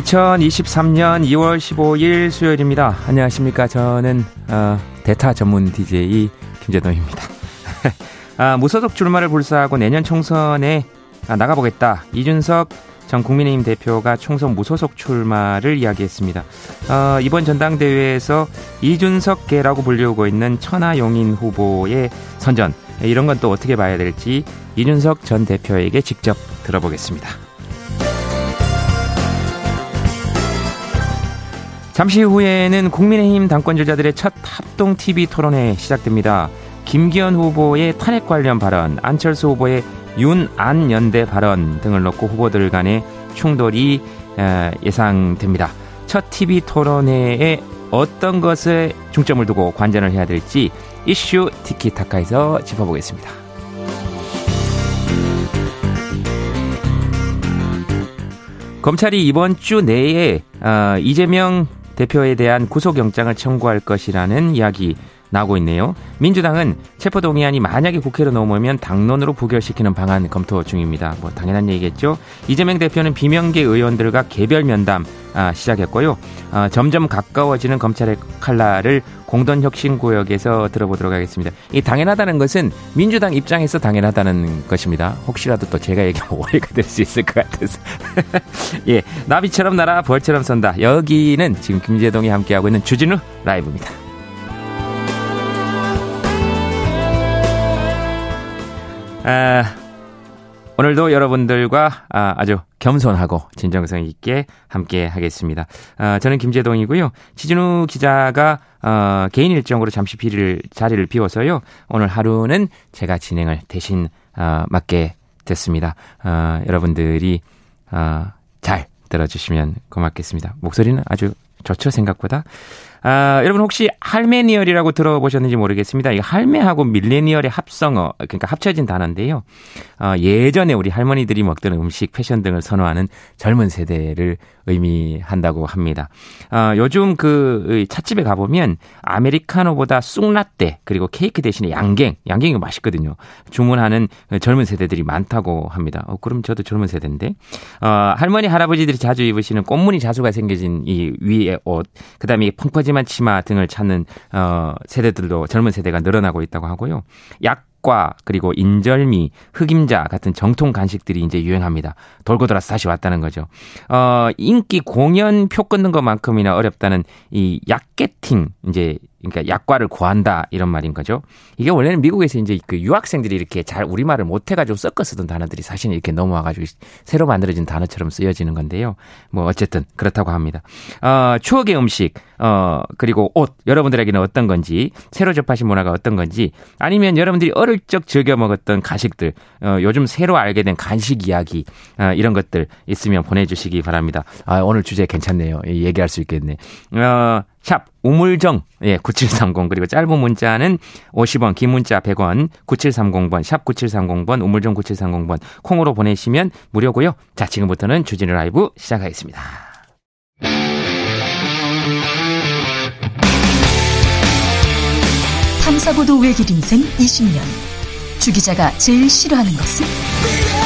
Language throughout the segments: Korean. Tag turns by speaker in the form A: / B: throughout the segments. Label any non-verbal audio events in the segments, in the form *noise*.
A: 2023년 2월 15일 수요일입니다. 안녕하십니까. 저는 어, 대타 전문 DJ 김재동입니다. *laughs* 아, 무소속 출마를 불사하고 내년 총선에 아, 나가보겠다. 이준석 전 국민의힘 대표가 총선 무소속 출마를 이야기했습니다. 어, 이번 전당대회에서 이준석계라고 불리우고 있는 천하용인 후보의 선전 이런 건 또 어떻게 봐야 될지 이준석 전 대표에게 직접 들어보겠습니다. 잠시 후에는 국민의힘 당권 주자들의 첫 합동 TV 토론회 시작됩니다. 김기현 후보의 탄핵 관련 발언, 안철수 후보의 윤안 연대 발언 등을 놓고 후보들 간의 충돌이 예상됩니다. 첫 TV 토론회에 어떤 것에 중점을 두고 관전을 해야 될지 이슈 티키타카에서 짚어보겠습니다. 검찰이 이번 주 내에 어, 이재명 대표에 대한 구속영장을 청구할 것이라는 이야기 나오고 있네요. 민주당은 체포동의안이 만약에 국회로 넘어오면 당론으로 부결시키는 방안 검토 중입니다. 뭐 당연한 얘기겠죠. 이재명 대표는 비명계 의원들과 개별 면담 아, 시작했고요. 아, 점점 가까워지는 검찰의 칼날을 공동혁신구역에서 들어보도록 하겠습니다. 이 당연하다는 것은 민주당 입장에서 당연하다는 것입니다. 혹시라도 또 제가 얘기하면 *laughs* 오해가 될 수 있을 것 같아서. *laughs* 예, 나비처럼 날아 벌처럼 선다. 여기는 지금 김재동이 함께하고 있는 주진우 라이브입니다. 아, 오늘도 여러분들과 아, 아주 겸손하고 진정성 있게 함께 하겠습니다. 아, 저는 김재동이고요. 지진우 기자가 어, 개인 일정으로 잠시 비를, 자리를 비워서요. 오늘 하루는 제가 진행을 대신 어, 맡게 됐습니다. 어, 여러분들이 어, 잘 들어주시면 고맙겠습니다. 목소리는 아주 좋죠 생각보다. 아, 여러분 혹시 할메니얼이라고 들어보셨는지 모르겠습니다. 이 할매하고 밀레니얼의 합성어, 그러니까 합쳐진 단어인데요. 어, 예전에 우리 할머니들이 먹던 음식, 패션 등을 선호하는 젊은 세대를 의미한다고 합니다. 어, 요즘 그 찻집에 가보면 아메리카노보다 쑥라떼 그리고 케이크 대신에 양갱, 양갱이 맛있거든요. 주문하는 젊은 세대들이 많다고 합니다. 어, 그럼 저도 젊은 세대인데. 어, 할머니, 할아버지들이 자주 입으시는 꽃무늬 자수가 생겨진 이 위에 옷, 그 다음에 펑퍼 깔끔한 치마 등을 찾는 어 세대들도 젊은 세대가 늘어나고 있다고 하고요. 약 과 그리고 인절미, 흑임자 같은 정통 간식들이 이제 유행합니다. 돌고 돌아서 다시 왔다는 거죠. 어 인기 공연 표 끊는 것만큼이나 어렵다는 이 약게팅 이제 그러니까 약과를 구한다 이런 말인 거죠. 이게 원래는 미국에서 이제 그 유학생들이 이렇게 잘 우리말을 못 해가지고 섞어 쓰던 단어들이 사실 이렇게 넘어와가지고 새로 만들어진 단어처럼 쓰여지는 건데요. 뭐 어쨌든 그렇다고 합니다. 어, 추억의 음식, 어, 그리고 옷 여러분들에게는 어떤 건지 새로 접하신 문화가 어떤 건지 아니면 여러분들이 어릴 적 즐겨 먹었던 간식들, 어, 요즘 새로 알게 된 간식 이야기 어, 이런 것들 있으면 보내주시기 바랍니다. 아, 오늘 주제 괜찮네요. 얘기할 수 있겠네. 어, 샵 우물정 예 9730 그리고 짧은 문자는 50원 긴 문자 100원 9730번 샵 9730번 우물정 9730번 콩으로 보내시면 무료고요. 자 지금부터는 주진우 라이브 시작하겠습니다.
B: 탐사보도 외길 인생 20년 주 기자가 제일 싫어하는 것은?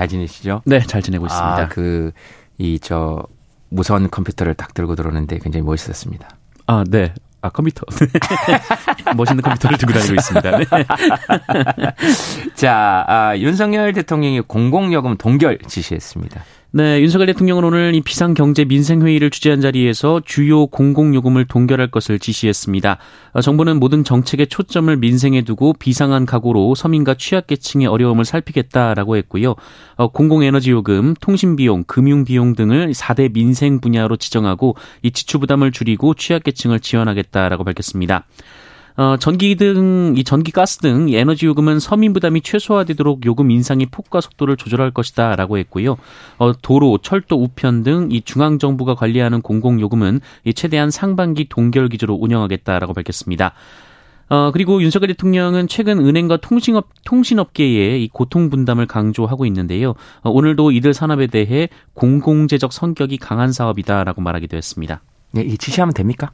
A: 네, 잘 지내시죠?
C: 네, 잘 지내고 있습니다.
A: 아, 그, 이, 저, 무선 컴퓨터를 딱 들고 들어오는데 굉장히 멋있었습니다.
C: 아, 네. 아, 컴퓨터. *laughs* 멋있는 컴퓨터를 들고 다니고 있습니다. 네. *laughs*
A: 자, 아, 윤석열 대통령이 공공요금 동결 지시했습니다.
C: 네, 윤석열 대통령은 오늘 이 비상경제 민생회의를 주재한 자리에서 주요 공공요금을 동결할 것을 지시했습니다. 어, 정부는 모든 정책의 초점을 민생에 두고 비상한 각오로 서민과 취약계층의 어려움을 살피겠다라고 했고요. 어, 공공에너지요금, 통신비용, 금융비용 등을 4대 민생 분야로 지정하고 이 지출 부담을 줄이고 취약계층을 지원하겠다라고 밝혔습니다. 어, 전기 등, 이 전기 가스 등 에너지 요금은 서민 부담이 최소화되도록 요금 인상의 폭과 속도를 조절할 것이다 라고 했고요. 어, 도로, 철도, 우편 등 이 중앙 정부가 관리하는 공공 요금은 이 최대한 상반기 동결 기조로 운영하겠다라고 밝혔습니다. 어, 그리고 윤석열 대통령은 최근 은행과 통신업, 통신업계의 이 고통 분담을 강조하고 있는데요. 어, 오늘도 이들 산업에 대해 공공재적 성격이 강한 사업이다라고 말하기도 했습니다.
A: 네, 이 지시하면 됩니까?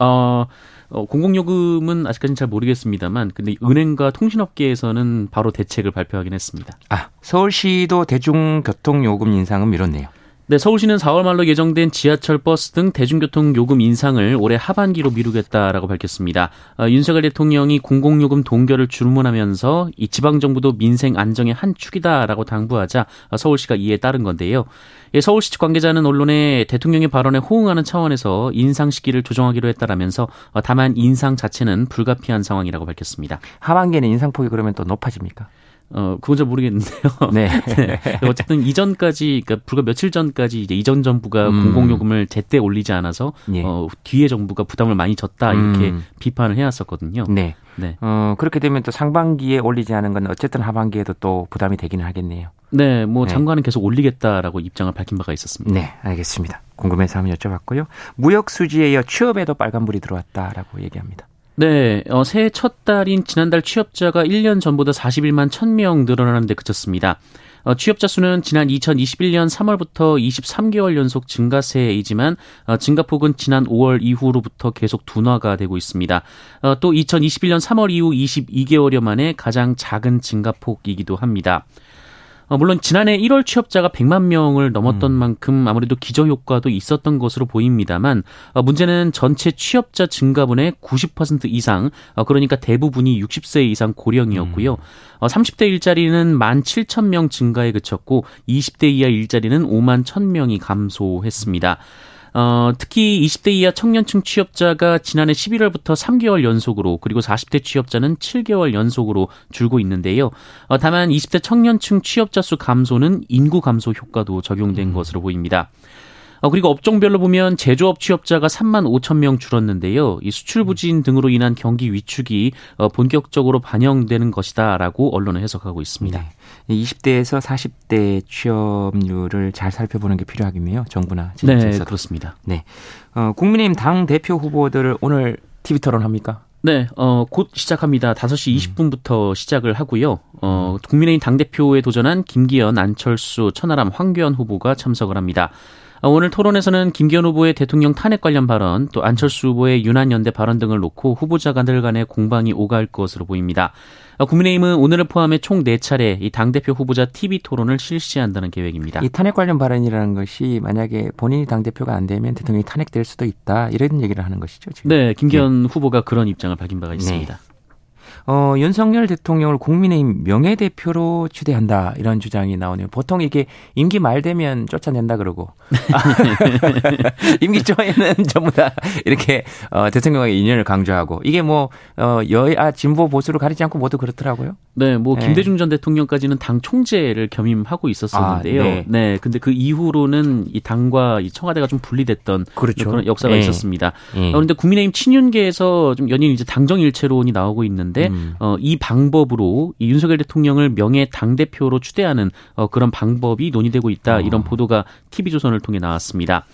C: 어, 어, 공공요금은 아직까지는 잘 모르겠습니다만, 근데 은행과 통신업계에서는 바로 대책을 발표하긴 했습니다.
A: 아, 서울시도 대중교통요금 인상은 미뤘네요.
C: 네, 서울시는 4월 말로 예정된 지하철, 버스 등 대중교통 요금 인상을 올해 하반기로 미루겠다라고 밝혔습니다. 어, 윤석열 대통령이 공공요금 동결을 주문하면서 이 지방정부도 민생 안정의 한 축이다라고 당부하자 서울시가 이에 따른 건데요. 예, 서울시 측 관계자는 언론에 대통령의 발언에 호응하는 차원에서 인상 시기를 조정하기로 했다라면서 어, 다만 인상 자체는 불가피한 상황이라고 밝혔습니다.
A: 하반기에는 인상폭이 그러면 또 높아집니까?
C: 어, 그건 잘 모르겠는데요. *laughs*
A: 네. *laughs*
C: 네. 어쨌든 이전까지, 그러니까 불과 며칠 전까지 이제 이전 정부가
A: 음.
C: 공공요금을 제때 올리지 않아서,
A: 예.
C: 어, 뒤에 정부가 부담을 많이 졌다, 이렇게
A: 음.
C: 비판을 해왔었거든요.
A: 네.
C: 네.
A: 어, 그렇게 되면 또 상반기에 올리지 않은 건 어쨌든 하반기에도 또 부담이 되기는 하겠네요.
C: 네, 뭐
A: 네.
C: 장관은 계속 올리겠다라고 입장을 밝힌 바가 있었습니다.
A: 네, 알겠습니다. 궁금해서 한번 여쭤봤고요. 무역 수지에 이어 취업에도 빨간불이 들어왔다라고 얘기합니다.
C: 네, 어, 새해 첫 달인 지난달 취업자가 1년 전보다 41만 1000명 늘어나는데 그쳤습니다. 어, 취업자 수는 지난 2021년 3월부터 23개월 연속 증가세이지만 어, 증가폭은 지난 5월 이후로부터 계속 둔화가 되고 있습니다. 어, 또 2021년 3월 이후 22개월여 만에 가장 작은 증가폭이기도 합니다. 어, 물론 지난해 1월 취업자가 100만 명을 넘었던 만큼 아무래도 기저 효과도 있었던 것으로 보입니다만 어, 문제는 전체 취업자 증가분의 90% 이상 어, 그러니까 대부분이 60세 이상 고령이었고요. 어, 30대 일자리는 1만 7천 명 증가에 그쳤고 20대 이하 일자리는 5만 1천 명이 감소했습니다. 어, 특히 20대 이하 청년층 취업자가 지난해 11월부터 3개월 연속으로 그리고 40대 취업자는 7개월 연속으로 줄고 있는데요. 어, 다만 20대 청년층 취업자 수 감소는 인구 감소 효과도 적용된 것으로 보입니다. 어, 그리고 업종별로 보면 제조업 취업자가 3만 5천 명 줄었는데요. 이 수출 부진 등으로 인한 경기 위축이 어, 본격적으로 반영되는 것이다라고 언론은 해석하고 있습니다.
A: 네. 20대에서 40대 취업률을 잘 살펴보는 게 필요하겠네요. 정부나
C: 네,
A: 지자체에서.
C: 그렇습니다.
A: 네. 어, 국민의힘 당 대표 후보들을 오늘 TV 토론 합니까?
C: 네, 어, 곧 시작합니다. 5시 20분부터 시작을 하고요. 어, 국민의힘 당대표에 도전한 김기현, 안철수, 천하람, 황교안 후보가 참석을 합니다. 어, 오늘 토론에서는 김기현 후보의 대통령 탄핵 관련 발언, 또 안철수 후보의 유난연대 발언 등을 놓고 후보자 간들 간의 공방이 오갈 것으로 보입니다. 어, 국민의힘은 오늘을 포함해 총 4차례 이 당대표 후보자 TV 토론을 실시한다는 계획입니다.
A: 이 탄핵 관련 발언이라는 것이 만약에 본인이 당 대표가 안 되면 대통령이 탄핵될 수도 있다 이런 얘기를 하는 것이죠. 지금.
C: 네, 김기현 후보가 그런 입장을 밝힌 바가 있습니다.
A: 어, 윤석열 대통령을 국민의힘 명예대표로 추대한다 이런 주장이 나오네요. 보통 이게 임기 말 되면 쫓아낸다 그러고 *laughs* 임기 초에는 *laughs* 전부 다 이렇게 어, 대통령의 인연을 강조하고 이게 뭐 어, 여야 진보 보수를 가리지 않고 모두 그렇더라고요.
C: 네, 뭐
A: 네.
C: 김대중 전 대통령까지는 당 총재를 겸임하고 있었었는데요.
A: 아,
C: 네.
A: 네.
C: 근데 그 이후로는 이 당과 이 청와대가 좀 분리됐던
A: 그렇죠.
C: 런 역사가
A: 네.
C: 있었습니다.
A: 예.
C: 어, 그런데 국민의힘 친윤계에서 좀 연일 이제 당정일체론이 나오고 있는데
A: 음.
C: 어, 이 방법으로 이 윤석열 대통령을 명예 당 대표로 추대하는 어, 그런 방법이 논의되고 있다
A: 어.
C: 이런 보도가 TV조선을 통해 나왔습니다.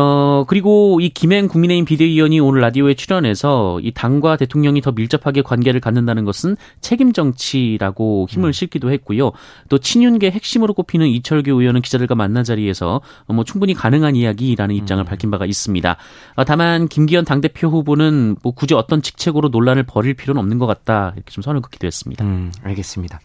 C: 어, 그리고 이 김행 국민의힘 비대위원이 오늘 라디오에 출연해서 이 당과 대통령이 더 밀접하게 관계를 갖는다는 것은 책임 정치라고 힘을 실기도 했고요. 또 친윤계 핵심으로 꼽히는 이철규 의원은 기자들과 만난 자리에서 어, 뭐 충분히 가능한 이야기라는 입장을 밝힌 바가 있습니다. 어, 다만 김기현 당대표 후보는 뭐 굳이 어떤 직책으로 논란을 벌일 필요는 없는 것 같다 이렇게 좀 선을 긋기도 했습니다.
A: 음, 알겠습니다.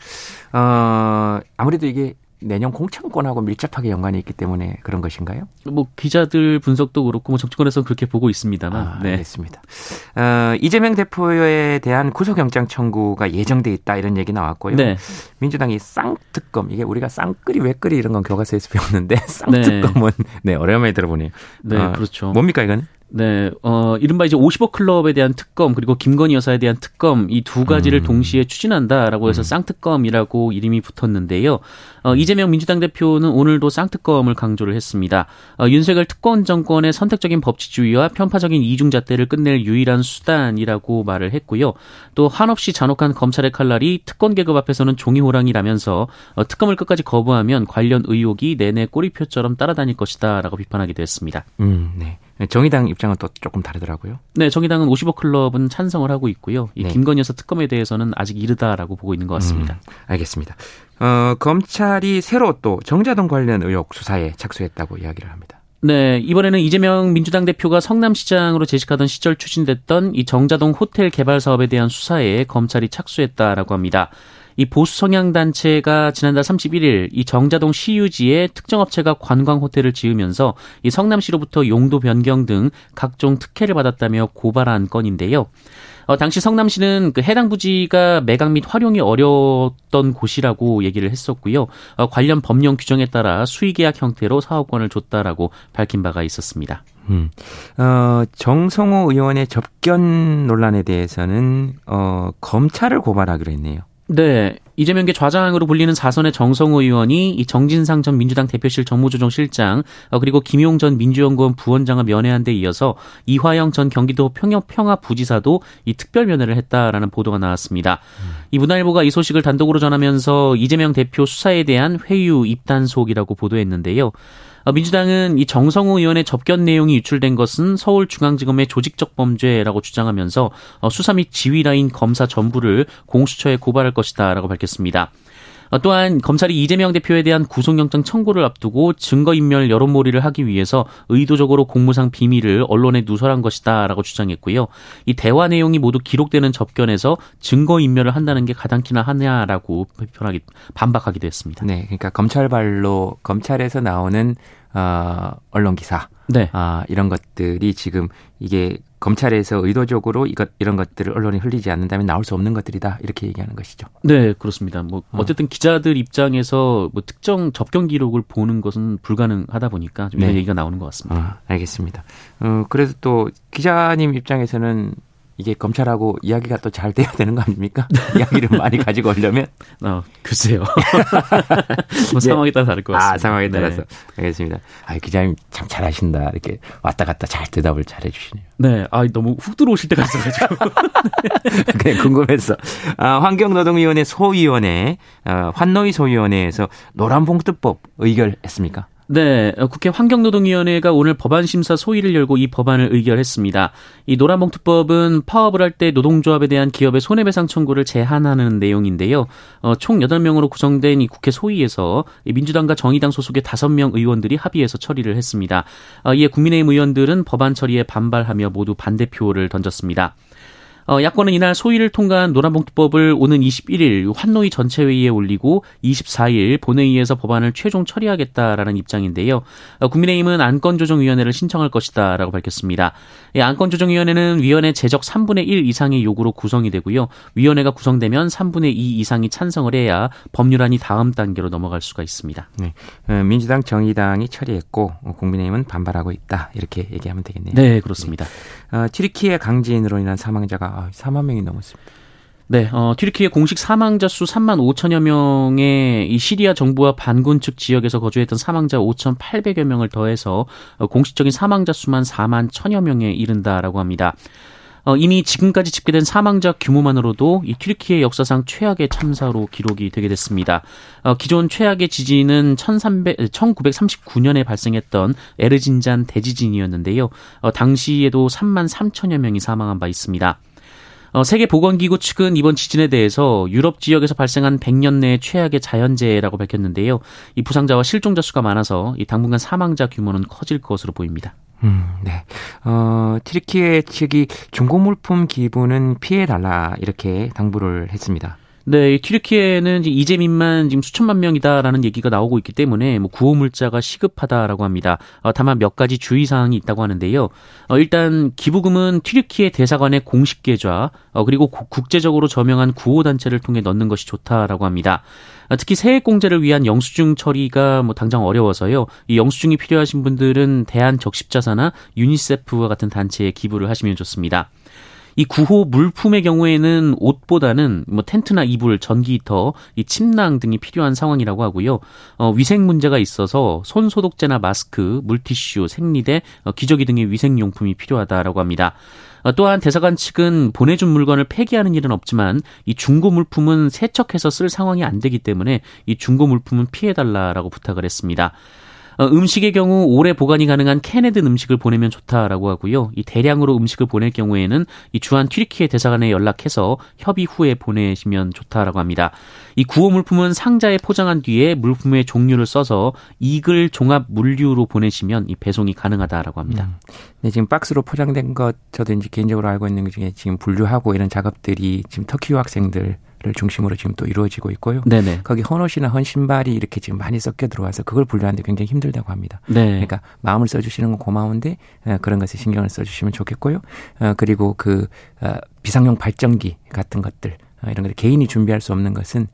A: 어, 아무래도 이게 내년 공천권하고 밀접하게 연관이 있기 때문에 그런 것인가요?
C: 뭐 기자들 분석도 그렇고 뭐 정치권에서는 그렇게 보고 있습니다만.
A: 아,
C: 네.
A: 알겠습니다. 어, 이재명 대표에 대한 구속영장 청구가 예정돼 있다 이런 얘기 나왔고요.
C: 네.
A: 민주당이 쌍특검 이게 우리가 쌍끌이 왜끌이 이런 건 교과서에서 배웠는데 *laughs* 쌍특검은 네, 오랜만에 들어보네요.
C: 네,
A: 어,
C: 그렇죠.
A: 뭡니까 이거는?
C: 네, 어, 이른바 이제 50억 클럽에 대한 특검, 그리고 김건희 여사에 대한 특검, 이 두 가지를
A: 음.
C: 동시에 추진한다라고 해서 쌍특검이라고 이름이 붙었는데요. 어, 이재명 민주당 대표는 오늘도 쌍특검을 강조를 했습니다. 어, 윤석열 특권 정권의 선택적인 법치주의와 편파적인 이중잣대를 끝낼 유일한 수단이라고 말을 했고요. 또 한없이 잔혹한 검찰의 칼날이 특권 계급 앞에서는 종이호랑 이라면서 어, 특검을 끝까지 거부하면 관련 의혹이 내내 꼬리표처럼 따라다닐 것이다라고 비판하기도 했습니다.
A: 음, 네. 정의당 입장은 또 조금 다르더라고요.
C: 네, 정의당은 50억 클럽은 찬성을 하고 있고요. 이
A: 네.
C: 김건희 여사 특검에 대해서는 아직 이르다라고 보고 있는 것 같습니다.
A: 음, 알겠습니다. 어, 검찰이 새로 또 정자동 관련 의혹 수사에 착수했다고 이야기를 합니다.
C: 네, 이번에는 이재명 민주당 대표가 성남시장으로 재직하던 시절 추진됐던 이 정자동 호텔 개발 사업에 대한 수사에 검찰이 착수했다라고 합니다. 이 보수 성향 단체가 지난달 31일 이 정자동 시유지에 특정 업체가 관광 호텔을 지으면서 이 성남시로부터 용도 변경 등 각종 특혜를 받았다며 고발한 건인데요. 어, 당시 성남시는 그 해당 부지가 매각 및 활용이 어려웠던 곳이라고 얘기를 했었고요. 어, 관련 법령 규정에 따라 수의계약 형태로 사업권을 줬다라고 밝힌 바가 있었습니다.
A: 음. 어, 정성호 의원의 접견 논란에 대해서는 어, 검찰을 고발하기로 했네요.
C: 네. 이재명계 좌장으로 불리는 사선의 정성호 의원이 이 정진상 전 민주당 대표실 정무조정실장 어, 그리고 김용 전 민주연구원 부원장을 면회한 데 이어서 이화영 전 경기도 평양 평화 부지사도 이 특별 면회를 했다라는 보도가 나왔습니다. 이 문화일보가 이 소식을 단독으로 전하면서 이재명 대표 수사에 대한 회유 입단속이라고 보도했는데요. 어, 민주당은 이 정성호 의원의 접견 내용이 유출된 것은 서울중앙지검의 조직적 범죄라고 주장하면서 어, 수사 및 지휘 라인 검사 전부를 공수처에 고발할 것이다라고 밝혔습니다. 어, 또한 검찰이 이재명 대표에 대한 구속영장 청구를 앞두고 증거인멸 여론몰이를 하기 위해서 의도적으로 공무상 비밀을 언론에 누설한 것이다라고 주장했고요. 이 대화 내용이 모두 기록되는 접견에서 증거인멸을 한다는 게 가당키나 하냐라고 비판하기 반박하기도 했습니다.
A: 네, 그러니까 검찰발로 검찰에서 나오는 어, 언론 기사,
C: 네.
A: 아, 이런 것들이 지금 이게 검찰에서 의도적으로 이것 이런 것들을 언론에 흘리지 않는다면 나올 수 없는 것들이다 이렇게 얘기하는 것이죠.
C: 네, 그렇습니다. 뭐 어쨌든 기자들 입장에서 뭐 특정 접견 기록을 보는 것은 불가능하다 보니까 좀 이런
A: 네.
C: 얘기가 나오는 것 같습니다.
A: 아, 알겠습니다. 어, 그래도 또 기자님 입장에서는 이게 검찰하고 이야기가 또 잘 돼야 되는 거 아닙니까? *laughs* 이야기를 많이 가지고 오려면
C: 어, 글쎄요. *laughs* 뭐 상황에 따라 다를 것 같습니다.
A: 아 상황에
C: 네.
A: 따라서 알겠습니다. 아 기자님 참 잘하신다 이렇게 왔다 갔다 잘 대답을 잘 해주시네요.
C: 네, 아 너무 훅 들어오실 때가 있어가지고.
A: 그냥 *laughs* 궁금했어. 아, 환경노동위원회 소위원회, 어, 환노위 소위원회에서 노란봉투법 의결했습니까?
C: 네, 어, 국회 환경노동위원회가 오늘 법안 심사 소위를 열고 이 법안을 의결했습니다. 이 노란봉투법은 파업을 할 때 노동조합에 대한 기업의 손해배상 청구를 제한하는 내용인데요. 어, 총 8명으로 구성된 이 국회 소위에서 이 민주당과 정의당 소속의 5명 의원들이 합의해서 처리를 했습니다. 어, 이에 국민의힘 의원들은 법안 처리에 반발하며 모두 반대표를 던졌습니다. 어, 야권은 이날 소위를 통과한 노란봉투법을 오는 21일 환노위 전체회의에 올리고 24일 본회의에서 법안을 최종 처리하겠다라는 입장인데요. 어, 국민의힘은 안건조정위원회를 신청할 것이다라고 밝혔습니다. 이 안건조정위원회는 위원회 제적 3분의 1 이상의 요구로 구성이 되고요. 위원회가 구성되면 3분의 2 이상이 찬성을 해야 법률안이 다음 단계로 넘어갈 수가 있습니다.
A: 네. 어, 민주당, 정의당이 처리했고 어, 국민의힘은 반발하고 있다 이렇게 얘기하면 되겠네요.
C: 네, 그렇습니다.
A: 어, 튀르키예 강진으로 인한 사망자가 아, 4만 명이 넘었습니다.
C: 네, 어, 튀르키예 공식 사망자 수 3만 5천여 명의 이 시리아 정부와 반군 측 지역에서 거주했던 사망자 5,800여 명을 더해서 어, 공식적인 사망자 수만 4만 1천여 명에 이른다라고 합니다. 어, 이미 지금까지 집계된 사망자 규모만으로도 이 튀르키예 역사상 최악의 참사로 기록이 되게 됐습니다. 어, 기존 최악의 지진은 1300, 1939년에 발생했던 에르진잔 대지진이었는데요. 어, 당시에도 3만 3천여 명이 사망한 바 있습니다. 어, 세계보건기구 측은 이번 지진에 대해서 유럽 지역에서 발생한 100년 내 최악의 자연재해라고 밝혔는데요. 이 부상자와 실종자 수가 많아서 이 당분간 사망자 규모는 커질 것으로 보입니다.
A: 음, 네. 어, 튀르키예 측이 중고 물품 기부는 피해 달라 이렇게 당부를 했습니다.
C: 네, 튀르키예는 이재민만 지금 수천만 명이다라는 얘기가 나오고 있기 때문에 뭐 구호 물자가 시급하다라고 합니다. 어, 다만 몇 가지 주의 사항이 있다고 하는데요. 어, 일단 기부금은 튀르키예 대사관의 공식 계좌 어, 그리고 국제적으로 저명한 구호 단체를 통해 넣는 것이 좋다라고 합니다. 어, 특히 세액 공제를 위한 영수증 처리가 뭐 당장 어려워서요. 이 영수증이 필요하신 분들은 대한 적십자사나 유니세프와 같은 단체에 기부를 하시면 좋습니다. 이 구호 물품의 경우에는 옷보다는 뭐 텐트나 이불, 전기 히터, 이 침낭 등이 필요한 상황이라고 하고요. 어, 위생 문제가 있어서 손 소독제나 마스크, 물티슈, 생리대, 어, 기저귀 등의 위생 용품이 필요하다라고 합니다. 어, 또한 대사관 측은 보내준 물건을 폐기하는 일은 없지만 이 중고 물품은 세척해서 쓸 상황이 안 되기 때문에 이 중고 물품은 피해달라라고 부탁을 했습니다. 어, 음식의 경우 오래 보관이 가능한 캔에 든 음식을 보내면 좋다라고 하고요. 이 대량으로 음식을 보낼 경우에는 이 주한 튀르키예 대사관에 연락해서 협의 후에 보내시면 좋다라고 합니다. 이 구호 물품은 상자에 포장한 뒤에 물품의 종류를 써서 이글 종합 물류로 보내시면 이 배송이 가능하다라고 합니다. 음.
A: 네, 지금 박스로 포장된 것 저도 이제 개인적으로 알고 있는 것 중에 지금 분류하고 이런 작업들이 지금 터키 유학생들 를 중심으로 지금 또 이루어지고 있고요. 네네. 거기 헌옷이나 헌 신발이 이렇게 지금 많이 섞여 들어와서 그걸 분류하는데 굉장히 힘들다고 합니다. 네. 그러니까 마음을 써주시는 건 고마운데 어, 그런 것에 신경을 써주시면 좋겠고요. 어, 그리고 그 어, 비상용 발전기 같은 것들 이런 것들 개인이 준비할 수 없는 것은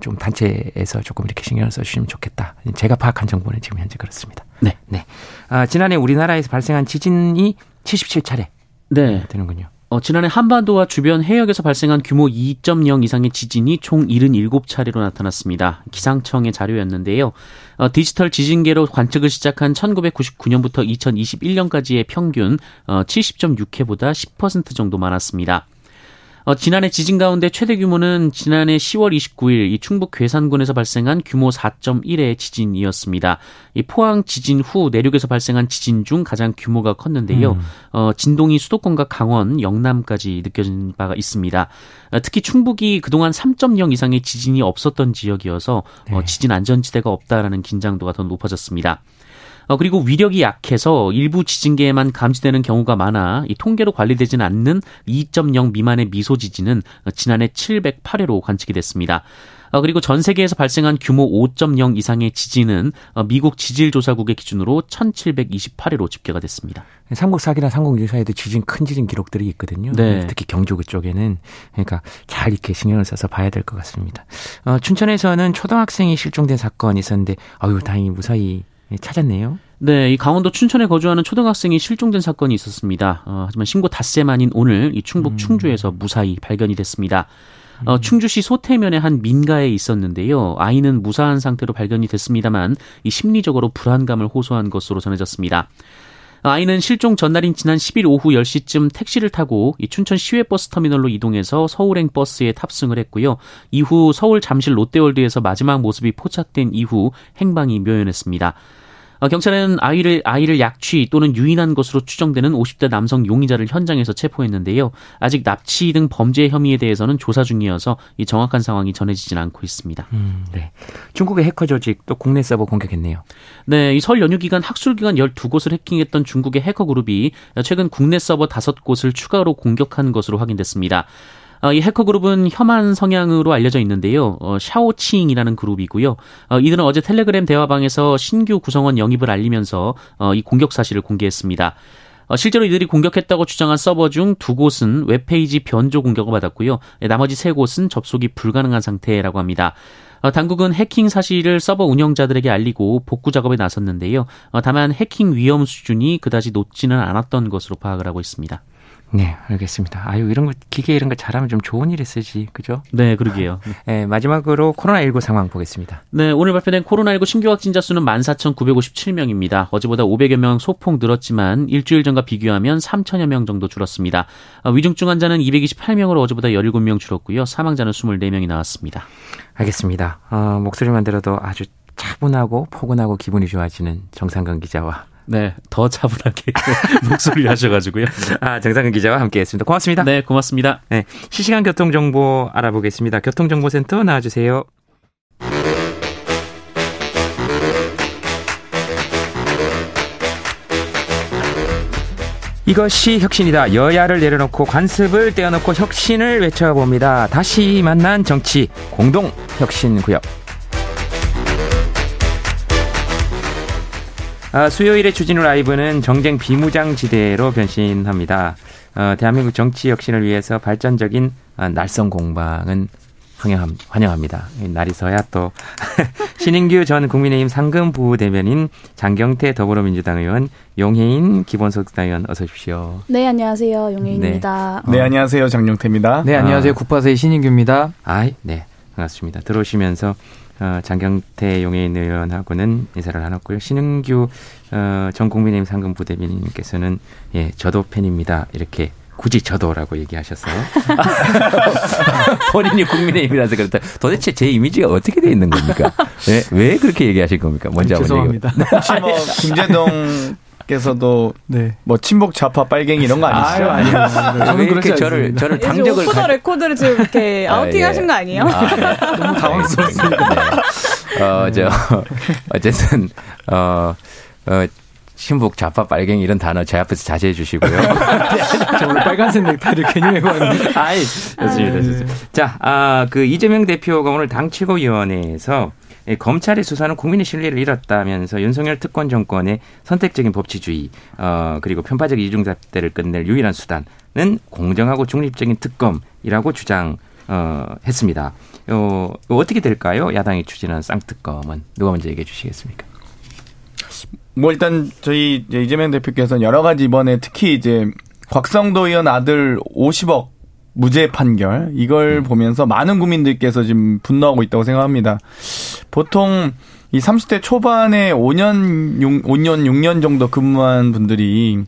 A: 좀 단체에서 조금 이렇게 신경을 써주시면 좋겠다. 제가 파악한 정보는 지금 현재 그렇습니다. 네. 네. 아, 지난해 우리나라에서 발생한 지진이 77차례 네. 되는군요.
C: 어, 지난해 한반도와 주변 해역에서 발생한 규모 2.0 이상의 지진이 총 77차례로 나타났습니다. 기상청의 자료였는데요. 어, 디지털 지진계로 관측을 시작한 1999년부터 2021년까지의 평균 어, 70.6회보다 10% 정도 많았습니다. 어, 지난해 지진 가운데 최대 규모는 지난해 10월 29일 이 충북 괴산군에서 발생한 규모 4.1의 지진이었습니다. 이 포항 지진 후 내륙에서 발생한 지진 중 가장 규모가 컸는데요. 음. 어, 진동이 수도권과 강원, 영남까지 느껴진 바가 있습니다. 어, 특히 충북이 그동안 3.0 이상의 지진이 없었던 지역이어서 어, 네. 어, 지진 안전지대가 없다라는 긴장도가 더 높아졌습니다. 어, 그리고 위력이 약해서 일부 지진계에만 감지되는 경우가 많아 이 통계로 관리되지는 않는 2.0 미만의 미소 지진은 지난해 708회로 관측이 됐습니다. 어, 그리고 전 세계에서 발생한 규모 5.0 이상의 지진은 어, 미국 지질조사국의 기준으로 1728회로 집계가 됐습니다.
A: 삼국 사기나 삼국 유사에도 지진 큰 지진 기록들이 있거든요. 네. 특히 경주 그쪽에는 그러니까 잘 이렇게 신경을 써서 봐야 될 것 같습니다. 어, 춘천에서는 초등학생이 실종된 사건이 있었는데 아유 다행히 무사히 예, 찾았네요.
C: 네, 이 강원도 춘천에 거주하는 초등학생이 실종된 사건이 있었습니다. 어, 하지만 신고 닷새 만인 오늘 이 충북 음. 충주에서 무사히 발견이 됐습니다. 어, 음. 충주시 소태면의 한 민가에 있었는데요. 아이는 무사한 상태로 발견이 됐습니다만 이 심리적으로 불안감을 호소한 것으로 전해졌습니다. 아이는 실종 전날인 지난 10일 오후 10시쯤 택시를 타고 이 춘천 시외버스 터미널로 이동해서 서울행 버스에 탑승을 했고요. 이후 서울 잠실 롯데월드에서 마지막 모습이 포착된 이후 행방이 묘연했습니다. 어, 경찰은 아이를 아이를 약취 또는 유인한 것으로 추정되는 50대 남성 용의자를 현장에서 체포했는데요. 아직 납치 등 범죄 혐의에 대해서는 조사 중이어서 이 정확한 상황이 전해지진 않고 있습니다. 음, 네.
A: 중국의 해커 조직 또 국내 서버 공격했네요.
C: 네, 이 설 연휴 기간 학술 기간 12곳을 해킹했던 중국의 해커 그룹이 최근 국내 서버 5곳을 추가로 공격한 것으로 확인됐습니다. 어, 이 해커 그룹은 혐한 성향으로 알려져 있는데요. 어, 샤오칭이라는 그룹이고요. 어, 이들은 어제 텔레그램 대화방에서 신규 구성원 영입을 알리면서 어, 이 공격 사실을 공개했습니다. 어, 실제로 이들이 공격했다고 주장한 서버 중 두 곳은 웹페이지 변조 공격을 받았고요. 예, 나머지 세 곳은 접속이 불가능한 상태라고 합니다. 어, 당국은 해킹 사실을 서버 운영자들에게 알리고 복구 작업에 나섰는데요. 어, 다만 해킹 위험 수준이 그다지 높지는 않았던 것으로 파악을 하고 있습니다.
A: 네, 알겠습니다. 아유, 이런 거, 기계 이런 거 잘하면 좀 좋은 일이 쓰지, 그죠?
C: 네, 그러게요.
A: 네, 마지막으로 코로나19 상황 보겠습니다.
C: 네, 오늘 발표된 코로나19 신규 확진자 수는 14,957명입니다. 어제보다 500여 명 소폭 늘었지만 일주일 전과 비교하면 3천여 명 정도 줄었습니다. 어, 위중증 환자는 228명으로 어제보다 17명 줄었고요. 사망자는 24명이 나왔습니다.
A: 알겠습니다. 어, 목소리만 들어도 아주 차분하고 포근하고 기분이 좋아지는 정상근 기자와
C: 네, 더 차분하게 *laughs* 목소리 하셔가지고요.
A: 아, 정상근 기자와 함께했습니다. 고맙습니다.
C: 네, 고맙습니다. 네,
A: 실시간 교통 정보 알아보겠습니다. 교통정보센터 나와주세요. 이것이 혁신이다. 여야를 내려놓고 관습을 떼어놓고 혁신을 외쳐봅니다. 다시 만난 정치 공동 혁신 구역. 수요일의 주진우 라이브는 정쟁 비무장지대로 변신합니다. 어, 대한민국 정치 혁신을 위해서 발전적인 아, 날선 공방은 환영함, 환영합니다. 날이 서야 또 *laughs* 신인규 전 국민의힘 상금 부대변인 장경태 더불어민주당 의원 용해인 기본소득당 의원 어서 오십시오.
D: 네 안녕하세요 용해인입니다.
E: 네, 안녕하세요 장용태입니다.
F: 네, 안녕하세요. 국파세의 신인규입니다.
A: 아이, 네. 반갑습니다. 들어오시면서 어, 장경태 용해인 의원하고는 인사를 나눴고요. 신은규 어, 전 국민의힘 상금 부대변인님께서는 예, 저도 팬입니다. 이렇게 굳이 저도라고 얘기하셨어요. *laughs* 본인이 국민의힘이라서 그렇다. 도대체 제 이미지가 어떻게 돼 있는 겁니까? 왜, 왜 그렇게 얘기하실 겁니까? 먼저 한번 얘기해
F: 죄송합니다.
E: 혹시 뭐 *laughs* 김재동 께서도
F: 네.
E: 뭐 친복 좌파 빨갱이 이런 거 아니시죠?
F: 아유, 아니요.
A: 왜
F: 저는 그렇지
A: 이렇게 저를. 저를 당적을 가-
D: 레코드를 지금 이렇게 *laughs*
A: 아,
D: 아우팅
A: 예.
D: 하신 거 아니에요?
A: 아, 네. *laughs*
F: 너무 당황스럽습니다.
A: 네. 어, 저, 어쨌든, 어, 어, 친북, 좌파, 빨갱이 이런 단어 제 앞에서 자제해 주시고요. *laughs*
F: 저 오늘 빨간색 넥타이를 괜히 메고 왔는데.
A: 아이, 좋습니다, 좋습니다. 자, 아, 그 이재명 대표가 오늘 당 최고위원회에서 이 검찰의 수사는 국민의 신뢰를 잃었다면서 윤석열 특권 정권의 선택적인 법치주의, 어, 그리고 편파적 이중잣대를 끝낼 유일한 수단은 공정하고 중립적인 특검이라고 주장, 어, 했습니다. 어, 어떻게 될까요? 야당이 추진하는 쌍특검은. 누가 먼저 얘기해 주시겠습니까?
E: 뭐 일단 저희 이재명 대표께서는 여러 가지 이번에 특히 이제 곽성도 의원 아들 50억 무죄 판결 이걸 보면서 많은 국민들께서 지금 분노하고 있다고 생각합니다. 보통 이 30대 초반에 5년 6, 5년 6년 정도 근무한 분들이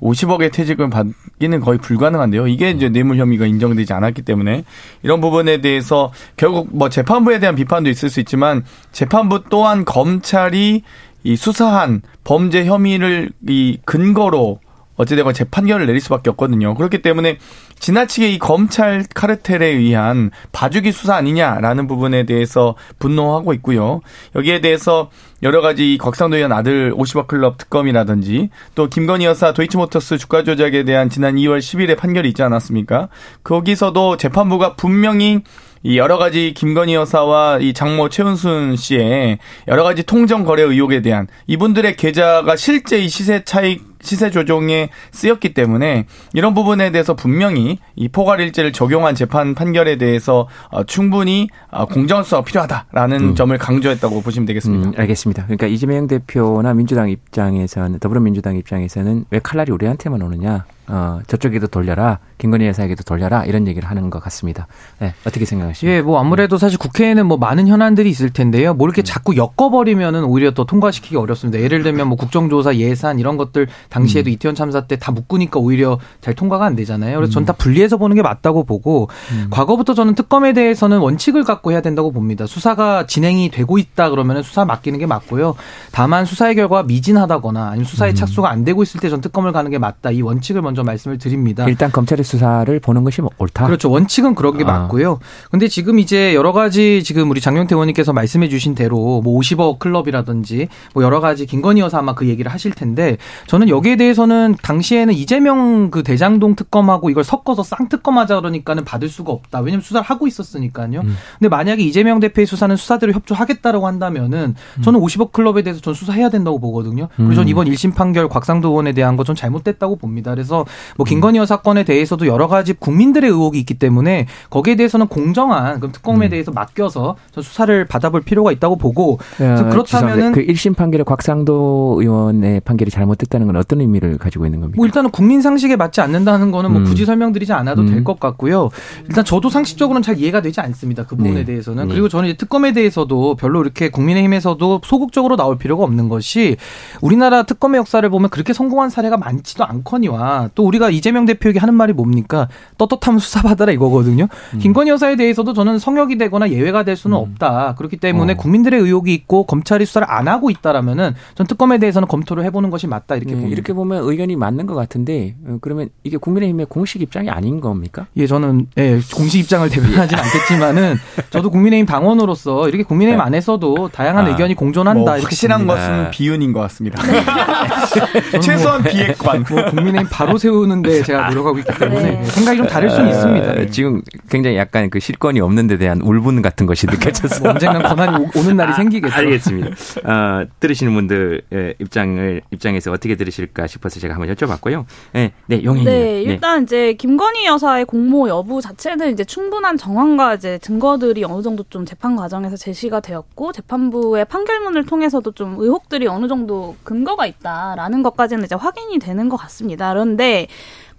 E: 50억의 퇴직을 받기는 거의 불가능한데요. 이게 이제 뇌물 혐의가 인정되지 않았기 때문에 이런 부분에 대해서 결국 뭐 재판부에 대한 비판도 있을 수 있지만 재판부 또한 검찰이 이 수사한 범죄 혐의를 이 근거로 어찌되건 재판결을 내릴 수밖에 없거든요. 그렇기 때문에 지나치게 이 검찰 카르텔에 의한 봐주기 수사 아니냐라는 부분에 대해서 분노하고 있고요. 여기에 대해서 여러 가지 이 곽상도 의원 아들 50억 클럽 특검이라든지 또 김건희 여사 도이치모터스 주가 조작에 대한 지난 2월 10일에 판결이 있지 않았습니까? 거기서도 재판부가 분명히 이 여러 가지 김건희 여사와 이 장모 최은순 씨의 여러 가지 통정 거래 의혹에 대한 이분들의 계좌가 실제 이 시세 차익 시세 조정에 쓰였기 때문에 이런 부분에 대해서 분명히 이 포괄일제를 적용한 재판 판결에 대해서 어, 충분히 어, 수사가 필요하다라는 점을 강조했다고 보시면 되겠습니다.
A: 음, 알겠습니다. 그러니까 이재명 대표나 민주당 입장에서는 더불어민주당 입장에서는 왜 칼날이 우리한테만 오느냐? 어, 저쪽에도 돌려라. 김건희 여사에게도 돌려라. 이런 얘기를 하는 것 같습니다. 네, 어떻게 생각하십니까?
F: 예, 뭐 아무래도 사실 국회에는 뭐 많은 현안들이 있을 텐데요. 뭐 이렇게 자꾸 엮어버리면은 오히려 또 통과시키기 어렵습니다. 예를 들면 뭐 국정조사 예산 이런 것들 당시에도 이태원 참사 때 다 묶으니까 오히려 잘 통과가 안 되잖아요. 그래서 전 다 분리해서 보는 게 맞다고 보고 과거부터 저는 특검에 대해서는 원칙을 갖고 해야 된다고 봅니다. 수사가 진행이 되고 있다 그러면 수사 맡기는 게 맞고요. 다만 수사의 결과가 미진하다거나 아니면 수사의 착수가 안 되고 있을 때 전 특검을 가는 게 맞다. 이 원칙을 먼저 말씀을 드립니다.
A: 일단 검찰의 수사를 보는 것이 뭐 옳다.
F: 그렇죠. 원칙은 그런 게
A: 아.
F: 맞고요. 근데 지금 이제 여러 가지 지금 우리 장영태 의원님께서 말씀해 주신 대로 뭐 50억 클럽이라든지 뭐 여러 가지 김건희 여사 아마 그 얘기를 하실 텐데 저는 여기 에 대해서는 당시에는 이재명 그 대장동 특검하고 이걸 섞어서 쌍특검 하자 그러니까는 받을 수가 없다. 왜냐면 수사를 하고 있었으니까요.
A: 음.
F: 근데 만약에 이재명 대표의 수사는 수사대로 협조하겠다라고 한다면은 저는 50억 클럽에 대해서 전 수사해야 된다고 보거든요. 그리고 전
A: 음.
F: 이번 1심 판결 곽상도 의원에 대한 거좀 잘못됐다고 봅니다. 그래서 뭐 김건희 여 사 건에 대해서도 여러 가지 국민들의 의혹이 있기 때문에 거기에 대해서는 공정한 그럼 특검에 대해서 맡겨서 전 수사를 받아볼 필요가 있다고 보고 그렇다면은
A: 그 1심 판결에 곽상도 의원의 판결이 잘못됐다는 건 어떤 의미를 가지고 있는 겁니까?
F: 뭐 일단은 국민 상식에 맞지 않는다는 거는 뭐
A: 음.
F: 굳이 설명드리지 않아도
A: 음.
F: 될것 같고요. 일단 저도 상식적으로는 잘 이해가 되지 않습니다. 그 부분에
A: 네.
F: 대해서는.
A: 네.
F: 그리고 저는 이제 특검에 대해서도 별로 이렇게 국민의힘에서도 소극적으로 나올 필요가 없는 것이 우리나라 특검의 역사를 보면 그렇게 성공한 사례가 많지도 않거니와 또 우리가 이재명 대표에게 하는 말이 뭡니까? 떳떳하면 수사받아라 이거거든요.
A: 음.
F: 김건희 여사에 대해서도 저는 성역이 되거나 예외가 될 수는 없다. 그렇기 때문에
A: 어.
F: 국민들의 의혹이 있고 검찰이 수사를 안 하고 있다라면은 전 특검에 대해서는 검토를 해보는 것이 맞다 이렇게
A: 네,
F: 봅니다.
A: 이렇게 보면 의견이 맞는 것 같은데 어, 그러면 이게 국민의힘의 공식 입장이 아닌 겁니까?
F: 예, 저는 예, 공식 입장을 대변하진 *laughs* 않겠지만은 저도 국민의힘 당원으로서 이렇게 국민의힘
A: 네.
F: 안에서도 다양한
A: 아.
F: 의견이 공존한다
E: 뭐
F: 이렇게
E: 확실한
F: 봅니다.
E: 것은
A: 아.
E: 비윤인 것 같습니다. *laughs*
F: 저는
E: 최소한 비핵관.
F: 뭐 국민의힘 바로 세우는데 제가 노력하고 있기 때문에
D: 네.
F: 생각이 좀 다를 수는 있습니다.
A: 어, 지금 굉장히 약간 그 실권이 없는 데 대한 울분 같은 것이 느껴졌어요.
F: 뭐 언젠간 권한이 오- 오는 날이 생기겠죠.
A: 알겠습니다. 어, 들으시는 분들의 입장을 입장에서 어떻게 들으실까 싶어서 제가 한번 여쭤봤고요. 네, 네 용인님.
D: 네, 일단 이제 김건희 여사의 공모 여부 자체는 이제 충분한 정황과 이제 증거들이 어느 정도 좀 재판 과정에서 제시가 되었고 재판부의 판결문을 통해서도 좀 의혹들이 어느 정도 근거가 있다라는 것까지는 이제 확인이 되는 것 같습니다. 그런데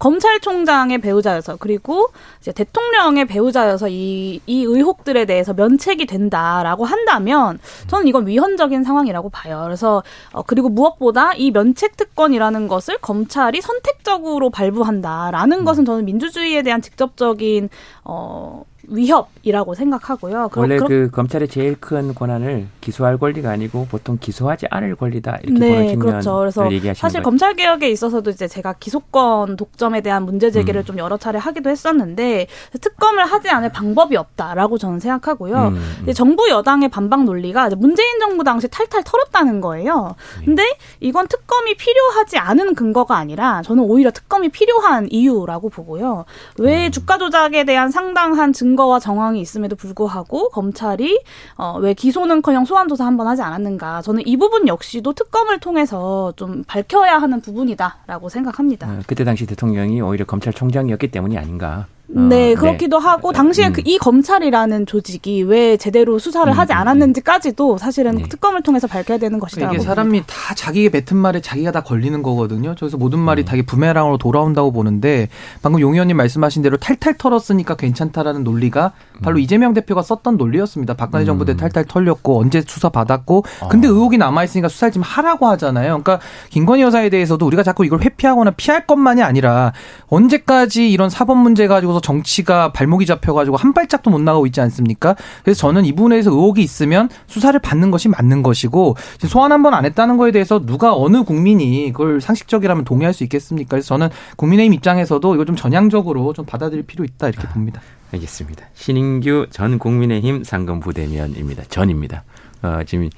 D: 검찰총장의 배우자여서 그리고 이제 대통령의 배우자여서 이, 이 의혹들에 대해서 면책이 된다라고 한다면 저는 이건 위헌적인 상황이라고 봐요. 그래서 어, 그리고 무엇보다 이 면책 특권이라는 것을 검찰이 선택적으로 발부한다라는 것은 저는 민주주의에 대한 직접적인 어 위협이라고 생각하고요.
A: 원래
D: 그렇-
A: 그 검찰의 제일 큰 권한을 기소할 권리가 아니고 보통 기소하지 않을 권리다 이렇게 보는
D: 네,
A: 측면을
D: 그렇죠. 그래서
A: 얘기하시는
D: 사실
A: 거예요.
D: 검찰 개혁에 있어서도 이제 제가 기소권 독점에 대한 문제 제기를
A: 음.
D: 좀 여러 차례 하기도 했었는데 특검을 하지 않을 방법이 없다라고 저는 생각하고요.
A: 음, 음.
D: 정부 여당의 반박 논리가 문재인 정부 당시 탈탈 털었다는 거예요.
A: 네.
D: 근데 이건 특검이 필요하지 않은 근거가 아니라 저는 오히려 특검이 필요한 이유라고 보고요.
A: 음.
D: 왜 주가 조작에 대한 상당한 증 거와 정황이 있음에도 불구하고 검찰이 어, 왜 기소는커녕 소환 조사 한 번 하지 않았는가? 저는 이 부분 역시도 특검을 통해서 좀 밝혀야 하는 부분이다라고 생각합니다.
A: 어, 그때 당시 대통령이 오히려 검찰총장이었기 때문이 아닌가. 어,
D: 네, 그렇기도 하고 당시에
A: 음.
D: 그 이 검찰이라는 조직이 왜 제대로 수사를
A: 음,
D: 하지
A: 음,
D: 않았는지까지도 사실은
A: 네.
D: 특검을 통해서 밝혀야 되는 것이다.
F: 이게 사람이 다 자기의 뱉은 말에 자기가 다 걸리는 거거든요. 그래서 모든 말이
A: 음.
F: 다 이게 부메랑으로 돌아온다고 보는데 방금 용 의원님 말씀하신 대로 탈탈 털었으니까 괜찮다라는 논리가 바로 이재명 대표가 썼던 논리였습니다. 박근혜
A: 음.
F: 정부 때 탈탈 털렸고 언제 수사 받았고 근데
A: 어.
F: 의혹이 남아 있으니까 수사를 좀 하라고 하잖아요. 그러니까 김건희 여사에 대해서도 우리가 자꾸 이걸 회피하거나 피할 것만이 아니라 언제까지 이런 사법 문제 가지고 서 정치가 발목이 잡혀가지고 한 발짝도 못 나가고 있지 않습니까? 그래서 저는 이 부분에 대해서 의혹이 있으면 수사를 받는 것이 맞는 것이고 소환 한 번 안 했다는 거에 대해서 누가 어느 국민이 그걸 상식적이라면 동의할 수 있겠습니까? 그래서 저는 국민의힘 입장에서도 이걸 좀 전향적으로 좀 받아들일 필요 있다 이렇게 봅니다.
A: 알겠습니다. 신인규 전 국민의힘 상금 부대면입니다. 전입니다. 어, 지금 어,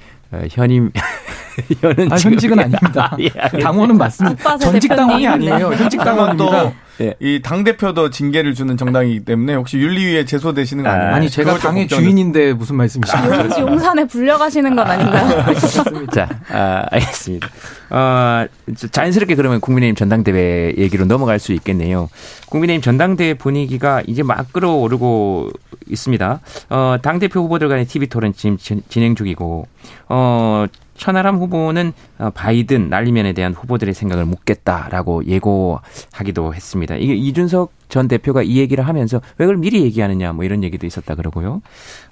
A: 현임 *laughs* 현은
F: 아, 현직은 아닙니다. *laughs*
A: 예.
F: 당원은 맞습니다. 전직 당원이. 아니에요. 현직 당원입니다.
A: 예.
E: 또이 당 대표도 징계를 주는 정당이기 때문에 혹시 윤리위에 제소되시는 거 아니에요?
F: 아니 제가 당의. 주인인데 무슨 말씀이십니까?
D: 혹시 용산에 불려가시는 건 아닌가요?
A: 자, 아, 알겠습니다. 어, 자연스럽게 그러면 국민의힘 전당대회 얘기로 넘어갈 수 있겠네요. 국민의힘 전당대회 분위기가 이제 막 끌어오르고 있습니다. 어, 당 대표 후보들 간의 TV 토론 지금 진- 진행 중이고, 어, 천하람 후보는 어, 바이든 날리면에 대한 후보들의 생각을 묻겠다라고 예고하기도 했습니다. 이게 이준석 전 대표가 이 얘기를 하면서 왜 그걸 미리 얘기하느냐 뭐 이런 얘기도 있었다 그러고요.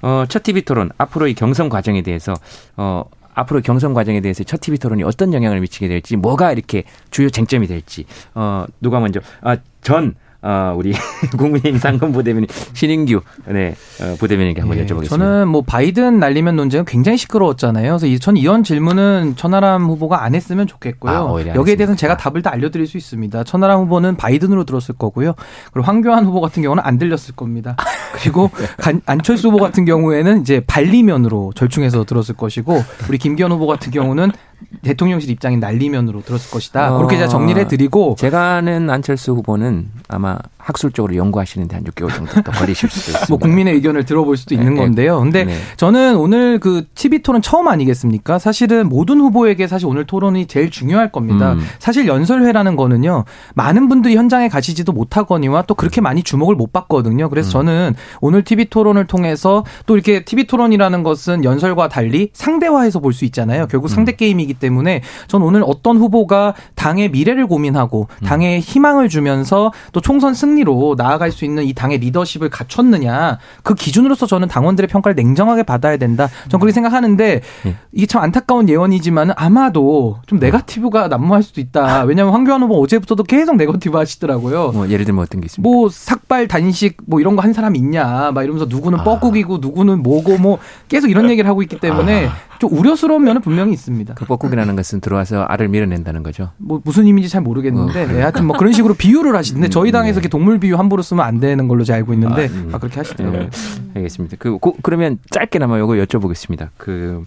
A: 어, 첫 TV 토론 앞으로 이 경선 과정에 대해서 어, 앞으로 경선 과정에 대해서 첫 TV 토론이 어떤 영향을 미치게 될지, 뭐가 이렇게 주요 쟁점이 될지, 어, 누가 먼저, 아, 전, 어, 우리 *laughs* 국민의힘 상금 부대변인 신인규, 네, 어, 부대변인께 한번
F: 예,
A: 여쭤보겠습니다.
F: 저는 뭐 바이든 날리면 논쟁은 굉장히 시끄러웠잖아요. 그래서 이- 전 이런 질문은 천하람 후보가 안 했으면 좋겠고요.
A: 아,
F: 여기에 대해서는
A: 했습니까?
F: 제가 답을 다 알려드릴 수 있습니다. 천하람 후보는 바이든으로 들었을 거고요. 그리고 황교안 후보 같은 경우는 안 들렸을 겁니다. 그리고 *laughs* 간- 안철수 후보 같은 경우에는 이제 반리면으로 절충해서 들었을 것이고 우리 김기현 후보 같은 경우는 대통령실 입장인 날리면으로 들었을 것이다.
A: 어,
F: 그렇게 제가 정리를 해드리고
A: 제가 아는 안철수 후보는 아마 학술적으로 연구하시는데 한 6개월 정도 더 걸리실 수도 있습니다.
F: 뭐 국민의 의견을 들어볼 수도 있는
A: 네,
F: 건데요. 근데
A: 네.
F: 저는 오늘 그 TV 토론 처음 아니겠습니까? 사실은 모든 후보에게 사실 오늘 토론이 제일 중요할 겁니다.
A: 음.
F: 사실 연설회라는 거는요. 많은 분들이 현장에 가시지도 못하거니와 또 그렇게 많이 주목을 못 받거든요.
A: 음.
F: 그래서 저는 오늘 TV 토론을 통해서 또 이렇게 TV 토론이라는 것은 연설과 달리 상대화해서 볼 수 있잖아요. 결국 상대
A: 음.
F: 게임이기 때문에 저는 오늘 어떤 후보가 당의 미래를 고민하고
A: 음.
F: 당의 희망을 주면서 또 총선 승리 승리로 나아갈 수 있는 이 당의 리더십을 갖췄느냐 그 기준으로서 저는 당원들의 평가를 냉정하게 받아야 된다. 저는 그렇게 생각하는데
A: 예.
F: 이게 참 안타까운 예언이지만 아마도 좀 네거티브가 난무할 수도 있다. *laughs* 왜냐하면 황교안 후보 어제부터도 계속 네거티브 하시더라고요.
A: 뭐 예를 들면 어떤 게 있습니까?
F: 뭐 삭발 단식 뭐 이런 거 한 사람 있냐 막 이러면서 누구는 뻐꾸기고 누구는 뭐고 뭐 계속 이런 얘기를 하고 있기 때문에 좀 우려스러운 면은 분명히 있습니다.
A: 그 뻐꾸기라는 것은 들어와서 알을 밀어낸다는 거죠.
F: 뭐 무슨 의미인지 잘 모르겠는데
A: 어,
F: 네, 하여튼 뭐 그런 식으로 비유를 하시는데 저희 당에서 이렇게 동물 비유 함부로 쓰면 안 되는 걸로 제가 알고 있는데
A: 음.
F: 아, 그렇게 하시더라고요.
A: 네, 알겠습니다. 그 고- 그러면 짧게나마 요거 여쭤보겠습니다. 그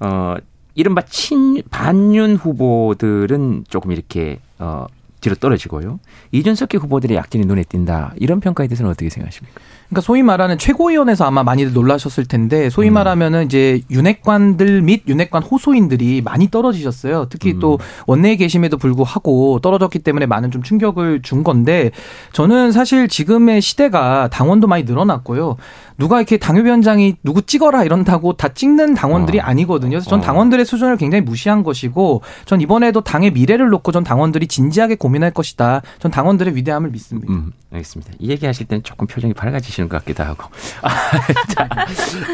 A: 어, 이른바 친 반윤 후보들은 조금 이렇게 어 뒤로 떨어지고요. 이준석계 후보들의 약진이 눈에 띈다. 이런 평가에 대해서는 어떻게 생각하십니까?
F: 그러니까 소위 말하는 최고위원회에서 아마 많이들 놀라셨을 텐데 소위
A: 음.
F: 말하면은 이제 윤핵관들 및 윤핵관 호소인들이 많이 떨어지셨어요. 특히
A: 음.
F: 또 원내에 계심에도 불구하고 떨어졌기 때문에 많은 좀 충격을 준 건데 저는 사실 지금의 시대가 당원도 많이 늘어났고요. 누가 이렇게 당협위원장이 누구 찍어라 이런다고 다 찍는 당원들이
A: 어.
F: 아니거든요. 그래서 전
A: 어.
F: 당원들의 수준을 굉장히 무시한 것이고 전 이번에도 당의 미래를 놓고 전 당원들이 진지하게 고민할 것이다. 전 당원들의 위대함을 믿습니다.
A: 음, 알겠습니다. 이 얘기하실 때는 조금 표정이 밝아지시 는 것 같기도 하고. *laughs* 아, 자,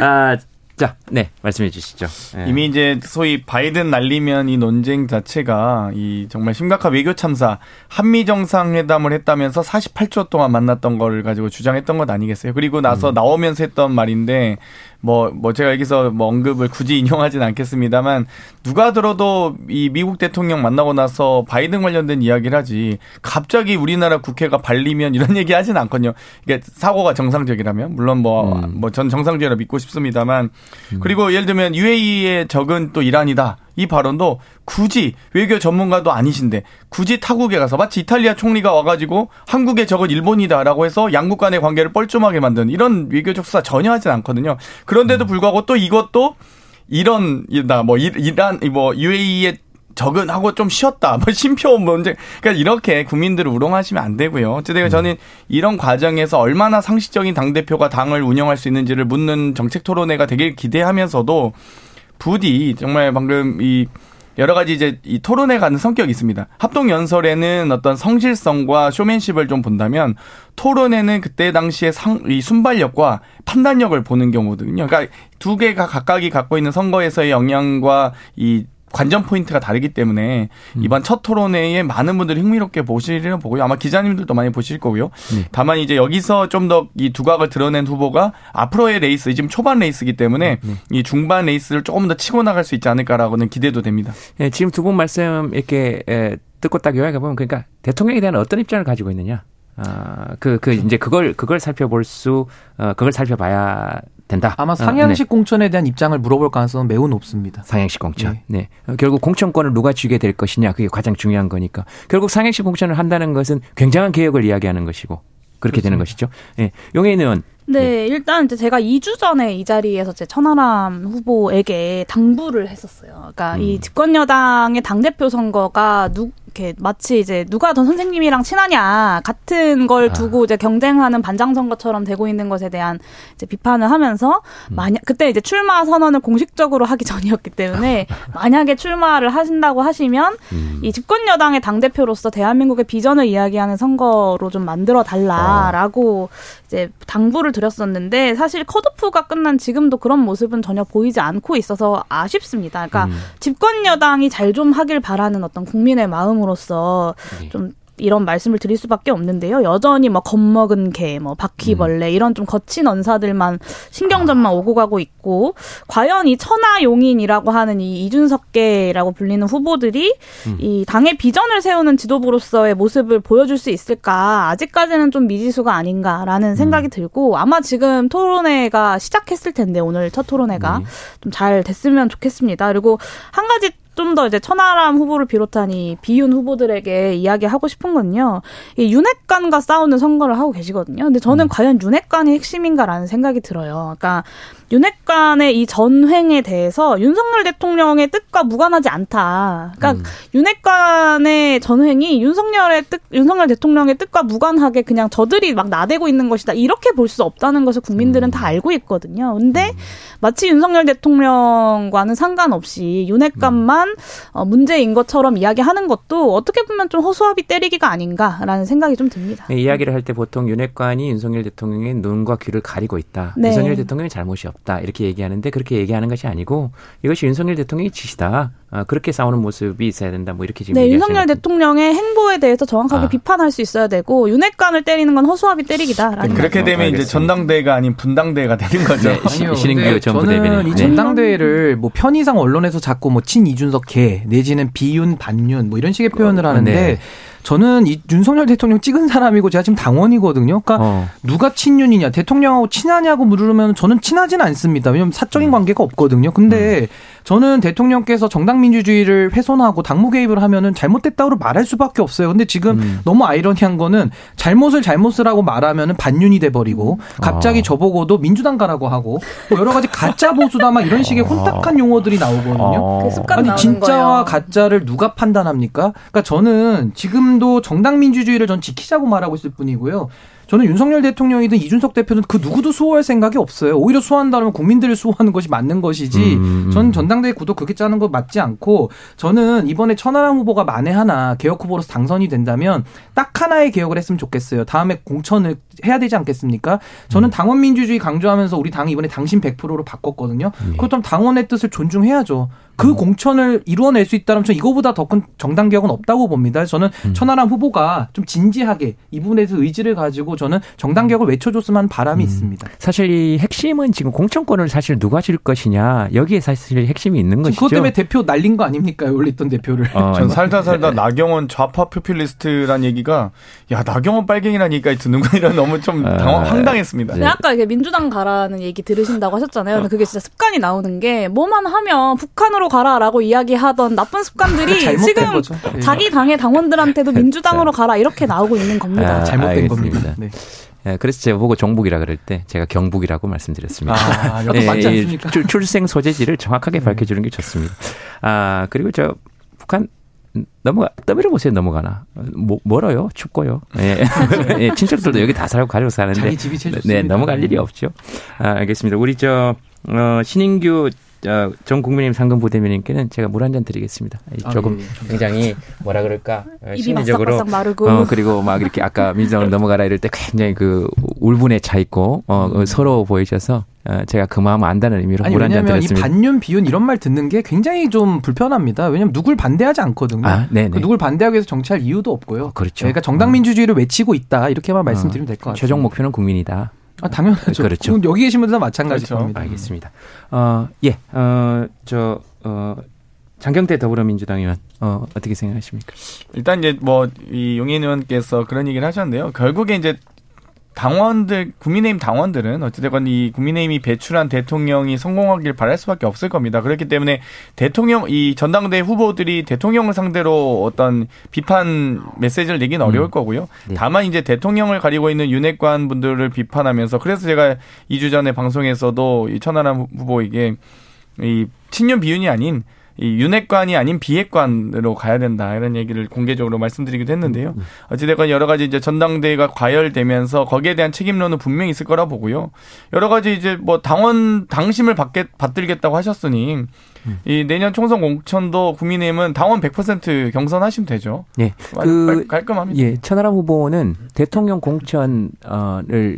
A: 아, 자, 네, 말씀해 주시죠. 네.
E: 이미 이제 소위 바이든 날리면 이 논쟁 자체가 이 정말 심각한 외교 참사 한미 정상회담을 했다면서 48초 동안 만났던 걸 가지고 주장했던 것 아니겠어요? 그리고 나서 나오면서 했던 말인데 뭐, 뭐 제가 여기서 뭐 언급을 굳이 인용하진 않겠습니다만 누가 들어도 이 미국 대통령 만나고 나서 바이든 관련된 이야기를 하지 갑자기 우리나라 국회가 발리면 이런 *laughs* 얘기 하진 않거든요. 이게 사고가 정상적이라면 물론 뭐,
A: 음.
E: 뭐전 정상적이라 믿고 싶습니다만 그리고 예를 들면 UAE의 적은 또 이란이다. 이 발언도 굳이 외교 전문가도 아니신데 굳이 타국에 가서 마치 이탈리아 총리가 와가지고 한국의 적은 일본이다라고 해서 양국 간의 관계를 뻘쭘하게 만든 이런 외교적 수사 전혀 하진 않거든요. 그런데도 불구하고 또 이것도 이런 뭐 이- 이란 뭐 UAE의 적은 하고 좀 쉬었다. 뭐 심표 문제. 그러니까 이렇게 국민들을 우롱하시면 안 되고요. 어쨌든 저는 이런 과정에서 얼마나 상식적인 당 대표가 당을 운영할 수 있는지를 묻는 정책 토론회가 되길 기대하면서도 부디 정말 방금 이 여러 가지 이제 이 토론회 가는 성격이 있습니다. 합동 연설에는 어떤 성실성과 쇼맨십을 좀 본다면 토론회는 그때 당시에 상, 이 순발력과 판단력을 보는 경우거든요. 그러니까 두 개가 각각이 갖고 있는 선거에서의 영향과 이 관전 포인트가 다르기 때문에 이번 첫 토론회에 많은 분들이 흥미롭게 보시리라 보고요. 아마 기자님들도 많이 보실 거고요. 다만 이제 여기서 좀 더 이 두각을 드러낸 후보가 앞으로의 레이스, 지금 초반 레이스이기 때문에 이 중반 레이스를 조금 더 치고 나갈 수 있지 않을까라고는 기대도 됩니다.
A: 예, 지금 두 분 말씀 이렇게 에, 듣고 딱 요약해 보면 그러니까 대통령에 대한 어떤 입장을 가지고 있느냐. 아, 그, 그, 이제 그걸, 그걸 살펴볼 수, 어, 그걸 살펴봐야 된다.
F: 아마
A: 어,
F: 상향식
A: 네.
F: 공천에 대한 입장을 물어볼 가능성은 매우 높습니다.
A: 상향식 공천.
F: 네.
A: 네. 어, 결국 공천권을 누가 쥐게 될 것이냐. 그게 가장 중요한 거니까. 결국 상향식 공천을 한다는 것은 굉장한 개혁을 이야기하는 것이고. 그렇게 되는 것이죠. 예. 용해인 의원.
D: 네, 일단 이제 제가 2주 전에 이 자리에서 제 천하람 후보에게 당부를 했었어요. 그러니까 이 집권 여당의 당 대표 선거가 누 이렇게 마치 이제 누가 더 선생님이랑 친하냐 같은 걸 두고 이제 경쟁하는 반장 선거처럼 되고 있는 것에 대한 이제 비판을 하면서 만약 그때 이제 출마 선언을 공식적으로 하기 전이었기 때문에 만약에 출마를 하신다고 하시면 이 집권 여당의 당 대표로서 대한민국의 비전을 이야기하는 선거로 좀 만들어 달라라고 이제 당부를 드렸었는데 사실 컷오프가 끝난 지금도 그런 모습은 전혀 보이지 않고 있어서 아쉽습니다. 그러니까 집권 여당이 잘 좀 하길 바라는 어떤 국민의 마음으로 서 좀 이런 말씀을 드릴 수밖에 없는데요. 여전히 뭐 겁먹은 개, 뭐 바퀴벌레 이런 좀 거친 언사들만 신경전만 오고 가고 있고 과연 이 천하용인이라고 하는 이 이준석계라고 불리는 후보들이 이 당의 비전을 세우는 지도부로서의 모습을 보여줄 수 있을까? 아직까지는 좀 미지수가 아닌가라는 생각이 들고 아마 지금 토론회가 시작했을 텐데 오늘 첫 토론회가 좀잘 됐으면 좋겠습니다. 그리고 한 가지 좀 더 이제 천하람 후보를 비롯한 이 비윤 후보들에게 이야기하고 싶은 건요. 이 윤핵관과 싸우는 선거를 하고 계시거든요. 근데 저는 과연 윤핵관이 핵심인가라는 생각이 들어요. 그러니까 윤핵관의 이 전횡에 대해서 윤석열 대통령의 뜻과 무관하지 않다. 그러니까 윤핵관의 전횡이 윤석열의 뜻, 윤석열 대통령의 뜻과 무관하게 그냥 저들이 막 나대고 있는 것이다. 이렇게 볼 수 없다는 것을 국민들은 다 알고 있거든요. 근데 마치 윤석열 대통령과는 상관없이 윤핵관만 어, 문제인 것처럼 이야기하는 것도 어떻게 보면 좀 허수아비 때리기가 아닌가라는 생각이 좀 듭니다.
A: 네, 이야기를 할 때 보통 윤핵관이 윤석열 대통령의 눈과 귀를 가리고 있다.
D: 네.
A: 윤석열 대통령의 잘못이 없다. 이렇게 얘기하는데 그렇게 얘기하는 것이 아니고 이것이 윤석열 대통령의 짓이다. 아, 그렇게 싸우는 모습이 있어야 된다. 뭐 이렇게 지금
D: 네, 윤석열
A: 것
D: 대통령의 행보에 대해서 정확하게
A: 아.
D: 비판할 수 있어야 되고 윤핵관을 때리는 건 허수아비 때리기다라는
E: 그렇게
A: 어,
E: 되면 이제
A: 알겠습니다.
E: 전당대회가 아닌 분당대회가 되는 거죠.
A: 네, 시-
F: 아니요.
A: 신인규 전부
F: 저는
A: 대변인.
F: 이
A: 네.
F: 전당대회를 뭐 편의상 언론에서 자꾸 뭐 친 이준석 개 내지는 비윤 반윤 뭐 이런 식의 표현을 하는데
A: 네.
F: 저는 이 윤석열 대통령 찍은 사람이고 제가 지금 당원이거든요. 그러니까
A: 어.
F: 누가 친윤이냐 대통령하고 친하냐고 물으면 저는 친하진 않습니다. 왜냐하면 사적인 관계가 없거든요. 근데 저는 대통령께서 정당 민주주의를 훼손하고 당무 개입을 하면은 잘못됐다고 말할 수밖에 없어요. 근데 지금
A: 음.
F: 너무 아이러니한 거는 잘못을 잘못을 고 말하면은 반윤이 돼 버리고 갑자기
A: 아.
F: 저보고도 민주당 가라고 하고 뭐 여러 가지 가짜 보수다 막 이런 식의 혼탁한 용어들이 나오거든요.
A: 어.
D: 그 습관
F: 아니 진짜와
D: 거예요.
F: 가짜를 누가 판단합니까? 그러니까 저는 지금도 정당 민주주의를 전 지키자고 말하고 있을 뿐이고요. 저는 윤석열 대통령이든 이준석 대표든 그 누구도 수호할 생각이 없어요. 오히려 수호한다면 국민들을 수호하는 것이 맞는 것이지.
A: 음, 음.
F: 저는 전당대회 구도 그렇게 짜는 거 맞지 않고 저는 이번에 천하람 후보가 만에 하나 개혁 후보로서 당선이 된다면 딱 하나의 개혁을 했으면 좋겠어요. 다음에 공천을 해야 되지 않겠습니까? 저는 당원 민주주의 강조하면서 우리 당이 이번에 당신 100%로 바꿨거든요. 그렇다면 당원의 뜻을 존중해야죠. 그 공천을 이루어낼 수 있다면 저 이거보다 더 큰 정당 개혁은 없다고 봅니다. 저는 천하람 후보가 좀 진지하게 이 부분에서 의지를 가지고 저는 정당 개혁을 외쳐줬으면 하는 바람이 있습니다.
A: 사실 이 핵심은 지금 공천권을 사실 누가 줄 것이냐 여기에 사실 핵심이 있는 것이죠.
F: 그것 때문에 대표 날린 거 아닙니까? 원래 있던 대표를.
A: 어,
E: 전 살다 살다 나경원 좌파 포퓰리스트란 얘기가 야 나경원 빨갱이라는 얘기까지 듣는 거이라 너무 좀
A: 아,
E: 당황, 황당했습니다.
D: 근데 아까 이게 민주당 가라는 얘기 들으신다고 하셨잖아요. 근데 그게 진짜 습관이 나오는 게 뭐만 하면 북한으로 가라라고 이야기하던 나쁜 습관들이
F: 잘못된
D: 지금
F: 거죠. 예.
D: 자기 당의 당원들한테도 *laughs* 민주당으로 가라 이렇게 나오고 있는 겁니다.
A: 아,
F: 잘못된
A: 알겠습니다.
F: 겁니다. 네.
A: 예, 그래서 제가 보고 정북이라 그럴 때 제가 경북이라고 말씀드렸습니다.
F: 아,
A: 예,
F: 않습니까?
A: 출- 출생 소재지를 정확하게 밝혀주는 게 좋습니다. 아 그리고 저 북한 넘어가 떠밀어 보세요 넘어가나 뭐, 멀어요 춥고요. 예. *laughs* 예, 친척들도 여기 다 살고 가지고 사는데
F: 자기 집이 제일
A: 네,
F: 좋습니다.
A: 넘어갈 일이 없죠. 아, 알겠습니다. 우리 저 어, 신인규 어, 전 국민의힘 상근 부대변인께는 제가 물 한 잔 드리겠습니다. 이
F: 아,
A: 조금
F: 예, 예.
A: 굉장히 뭐라 그럴까 어, 심리적으로 어, 그리고 막 이렇게 아까 민주당으로 넘어가라 이럴 때 굉장히 그 울분에 차 있고 어, 어, 서러워 보이셔서 어, 제가 그 마음 안다는 의미로
F: 아니
A: 물한잔
F: 왜냐면 이
A: 드렸습니다.
F: 반윤 비윤 이런 말 듣는 게 굉장히 좀 불편합니다. 왜냐면 누굴 반대하지 않거든요.
A: 아, 네네.
F: 그 누굴 반대하기 위해서 정치할 이유도 없고요.
A: 그렇죠.
F: 그러니까 정당 민주주의를 외치고 있다 이렇게만 말씀드리면 될 것 같아요.
A: 최종 목표는 국민이다.
F: 아, 당연하죠.
A: 그렇죠.
F: 여기 계신 분들 다 마찬가지일
E: 그렇죠.
F: 겁니다.
A: 알겠습니다. 어, 예, 어, 저, 어, 장경태 더불어민주당 의원, 어, 어떻게 생각하십니까?
E: 일단 이제 뭐 이 용인 의원께서 그런 얘기를 하셨는데요. 결국에 이제 당원들 국민의힘 당원들은 어찌됐건 이 국민의힘이 배출한 대통령이 성공하길 바랄 수밖에 없을 겁니다. 그렇기 때문에 대통령 이 전당대 후보들이 대통령을 상대로 어떤 비판 메시지를 내기는 어려울 거고요.
A: 네.
E: 다만 이제 대통령을 가리고 있는 윤핵관 분들을 비판하면서 그래서 제가 2주 전에 방송에서도 이 천하람 후보에게 이 친윤 비윤이 아닌 이 윤핵관이 아닌 비핵관으로 가야 된다 이런 얘기를 공개적으로 말씀드리기도 했는데요. 어찌됐건 여러 가지 이제 전당대회가 과열되면서 거기에 대한 책임론은 분명히 있을 거라 보고요. 여러 가지 이제 뭐 당원 당심을 받게 받들겠다고 하셨으니 이 내년 총선 공천도 국민의힘은 당원 100% 경선하시면 되죠.
A: 예,
E: 깔-
A: 그,
E: 깔- 깔끔합니다.
A: 예, 천하람 후보는 대통령 공천을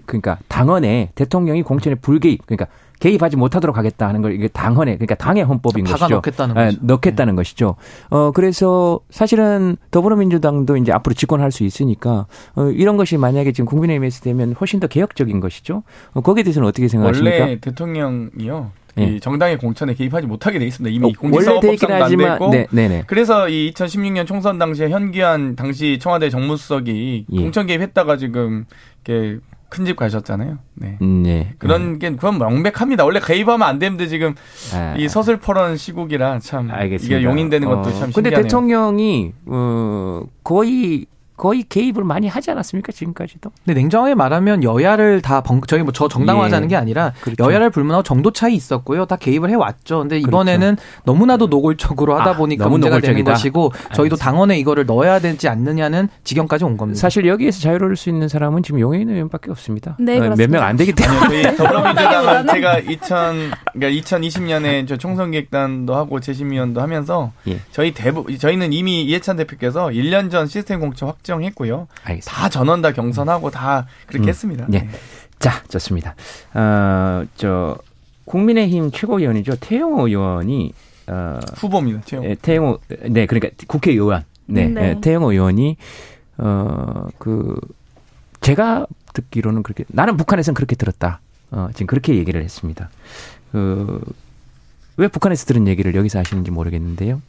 A: 그러니까 당헌에 대통령이 공천에 불개입 그러니까 개입하지 못하도록 하겠다 하는 걸 이게 당헌에 그러니까 당의 헌법인
F: 박아
A: 것이죠.
F: 넣겠다는
A: 예,
F: 거죠.
A: 넣겠다는 것이죠. 어 그래서 사실은 더불어민주당도 이제 앞으로 집권할 수 있으니까 어, 이런 것이 만약에 지금 국민의힘에서 되면 훨씬 더 개혁적인 것이죠. 어, 거기에 대해서는 어떻게 생각하십니까?
E: 원래 대통령이요.
A: 예.
E: 이 정당의 공천에 개입하지 못하게 돼 있습니다. 이미
A: 어, 원래 돼 있긴
E: 공직선거법상도 안
A: 하지만
E: 됐고
A: 네, 네 네.
E: 그래서 이 2016년 총선 당시에 현기한 당시 청와대 정무수석이
A: 예.
E: 공천 개입했다가 지금 이렇게 큰 집 가셨잖아요. 네.
A: 음, 네.
E: 그런 게 그건 명백합니다. 원래 개입하면 안 되는데 지금
A: 아,
E: 이 서슬퍼런 시국이라 참
A: 알겠습니다.
E: 이게 용인되는 것도
A: 어,
E: 참
A: 근데
E: 신기하네요.
A: 대통령이 어 거의 거의 개입을 많이 하지 않았습니까 지금까지도?
F: 근데 냉정하게 말하면 여야를 다 번, 저희 뭐 저 정당화하자는
A: 예.
F: 게 아니라
A: 그렇죠.
F: 여야를 불문하고 정도 차이 있었고요. 다 개입을 해왔죠. 근데 이번에는 너무나도 노골적으로 하다
A: 아,
F: 보니까
A: 너무
F: 문제가 되는
A: 노골적이다.
F: 것이고 저희도 당원에 이거를 넣어야 되지 않느냐는 지경까지 온 겁니다.
A: 사실 여기에서 자유로울 수 있는 사람은 지금 용해인 의원밖에 없습니다.
D: 네,
A: 몇
D: 그렇습니다.
A: 명안 되기 때문에.
E: 더불어민주당은 *laughs* 제가 2000, 그러니까 2020년에 저 총선기획단도 하고 재심위원도 하면서
A: 예.
E: 저희 대부, 저희는 이미 이해찬 대표께서 1년 전 시스템 공천 확 정했고요.
A: 알겠습니다.
E: 다 전원 다 경선하고 다 그렇게
A: 음.
E: 했습니다.
A: 예.
E: 네.
A: 자, 좋습니다. 어, 저 국민의힘 최고위원이죠. 태영호 의원이 어,
E: 후보입니다. 최영.
A: 예, 태영호 네, 그러니까 국회의원. 네,
D: 네.
A: 예, 태영호 의원이 어, 그 제가 듣기로는 그렇게 나는 북한에서는 그렇게 들었다. 어, 지금 그렇게 얘기를 했습니다. 그, 왜 북한에서 들은 얘기를 여기서 하시는지 모르겠는데요.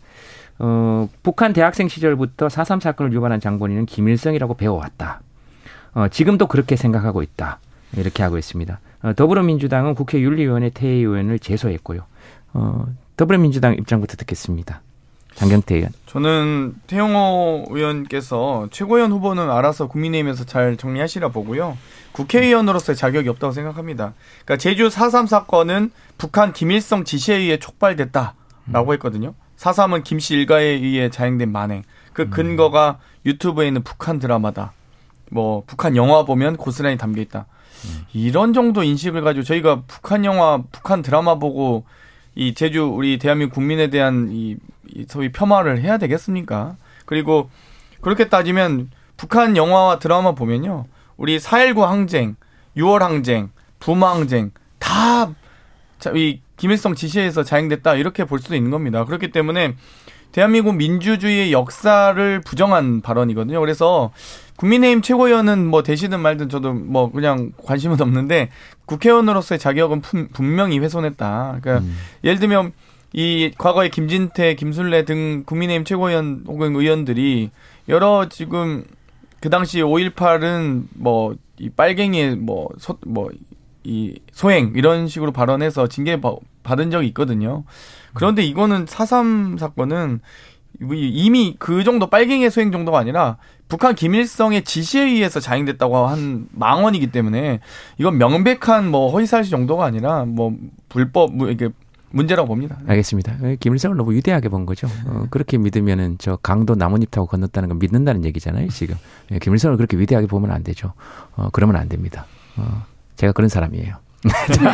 A: 어, 북한 대학생 시절부터 4.3 사건을 유발한 장본인은 김일성이라고 배워왔다. 어, 지금도 그렇게 생각하고 있다. 이렇게 하고 있습니다. 어, 더불어민주당은 국회 윤리위원회 태혜 의원을 제소했고요. 어, 더불어민주당 입장부터 듣겠습니다. 장경태 의원.
E: 저는 태영호 의원께서 최고위원 후보는 알아서 국민의힘에서 잘 정리하시라 보고요. 국회의원으로서의 자격이 없다고 생각합니다. 그러니까 제주 4.3 사건은 북한 김일성 지시에 의해 촉발됐다라고 했거든요. 4.3은 김씨 일가에 의해 자행된 만행. 그 근거가 유튜브에 있는 북한 드라마다. 뭐 북한 영화 보면 고스란히 담겨 있다. 이런 정도 인식을 가지고 저희가 북한 영화, 북한 드라마 보고 이 제주 우리 대한민국 국민에 대한 이, 이 소위 폄하를 해야 되겠습니까? 그리고 그렇게 따지면 북한 영화와 드라마 보면요. 우리 4.19 항쟁, 6월 항쟁, 부마 항쟁 다 이 김일성 지시에서 자행됐다 이렇게 볼 수도 있는 겁니다. 그렇기 때문에 대한민국 민주주의의 역사를 부정한 발언이거든요. 그래서 국민의힘 최고위원은 뭐 되시든 말든 저도 뭐 그냥 관심은 없는데 국회의원으로서의 자격은 분- 분명히 훼손했다. 그러니까 예를 들면 이 과거에 김진태, 김순례 등 국민의힘 최고위원 혹은 의원들이 여러 지금 그 당시 5.18은 뭐 이 빨갱이의 뭐뭐 이 소행 이런 식으로 발언해서 징계 바- 받은 적이 있거든요. 그런데 이거는 4.3 사건은 이미 그 정도 빨갱이의 소행 정도가 아니라 북한 김일성의 지시에 의해서 자행됐다고 한 망언이기 때문에 이건 명백한 뭐 허위사실 정도가 아니라 뭐 불법 뭐 이게 문제라고 봅니다.
A: 알겠습니다. 예, 김일성을 너무 위대하게 본 거죠. 어, 그렇게 믿으면은 저 강도 나뭇잎 타고 건넜다는 건 믿는다는 얘기잖아요, 지금. 예, 김일성을 그렇게 위대하게 보면 안 되죠. 어, 그러면 안 됩니다. 어, 제가 그런 사람이에요. 자,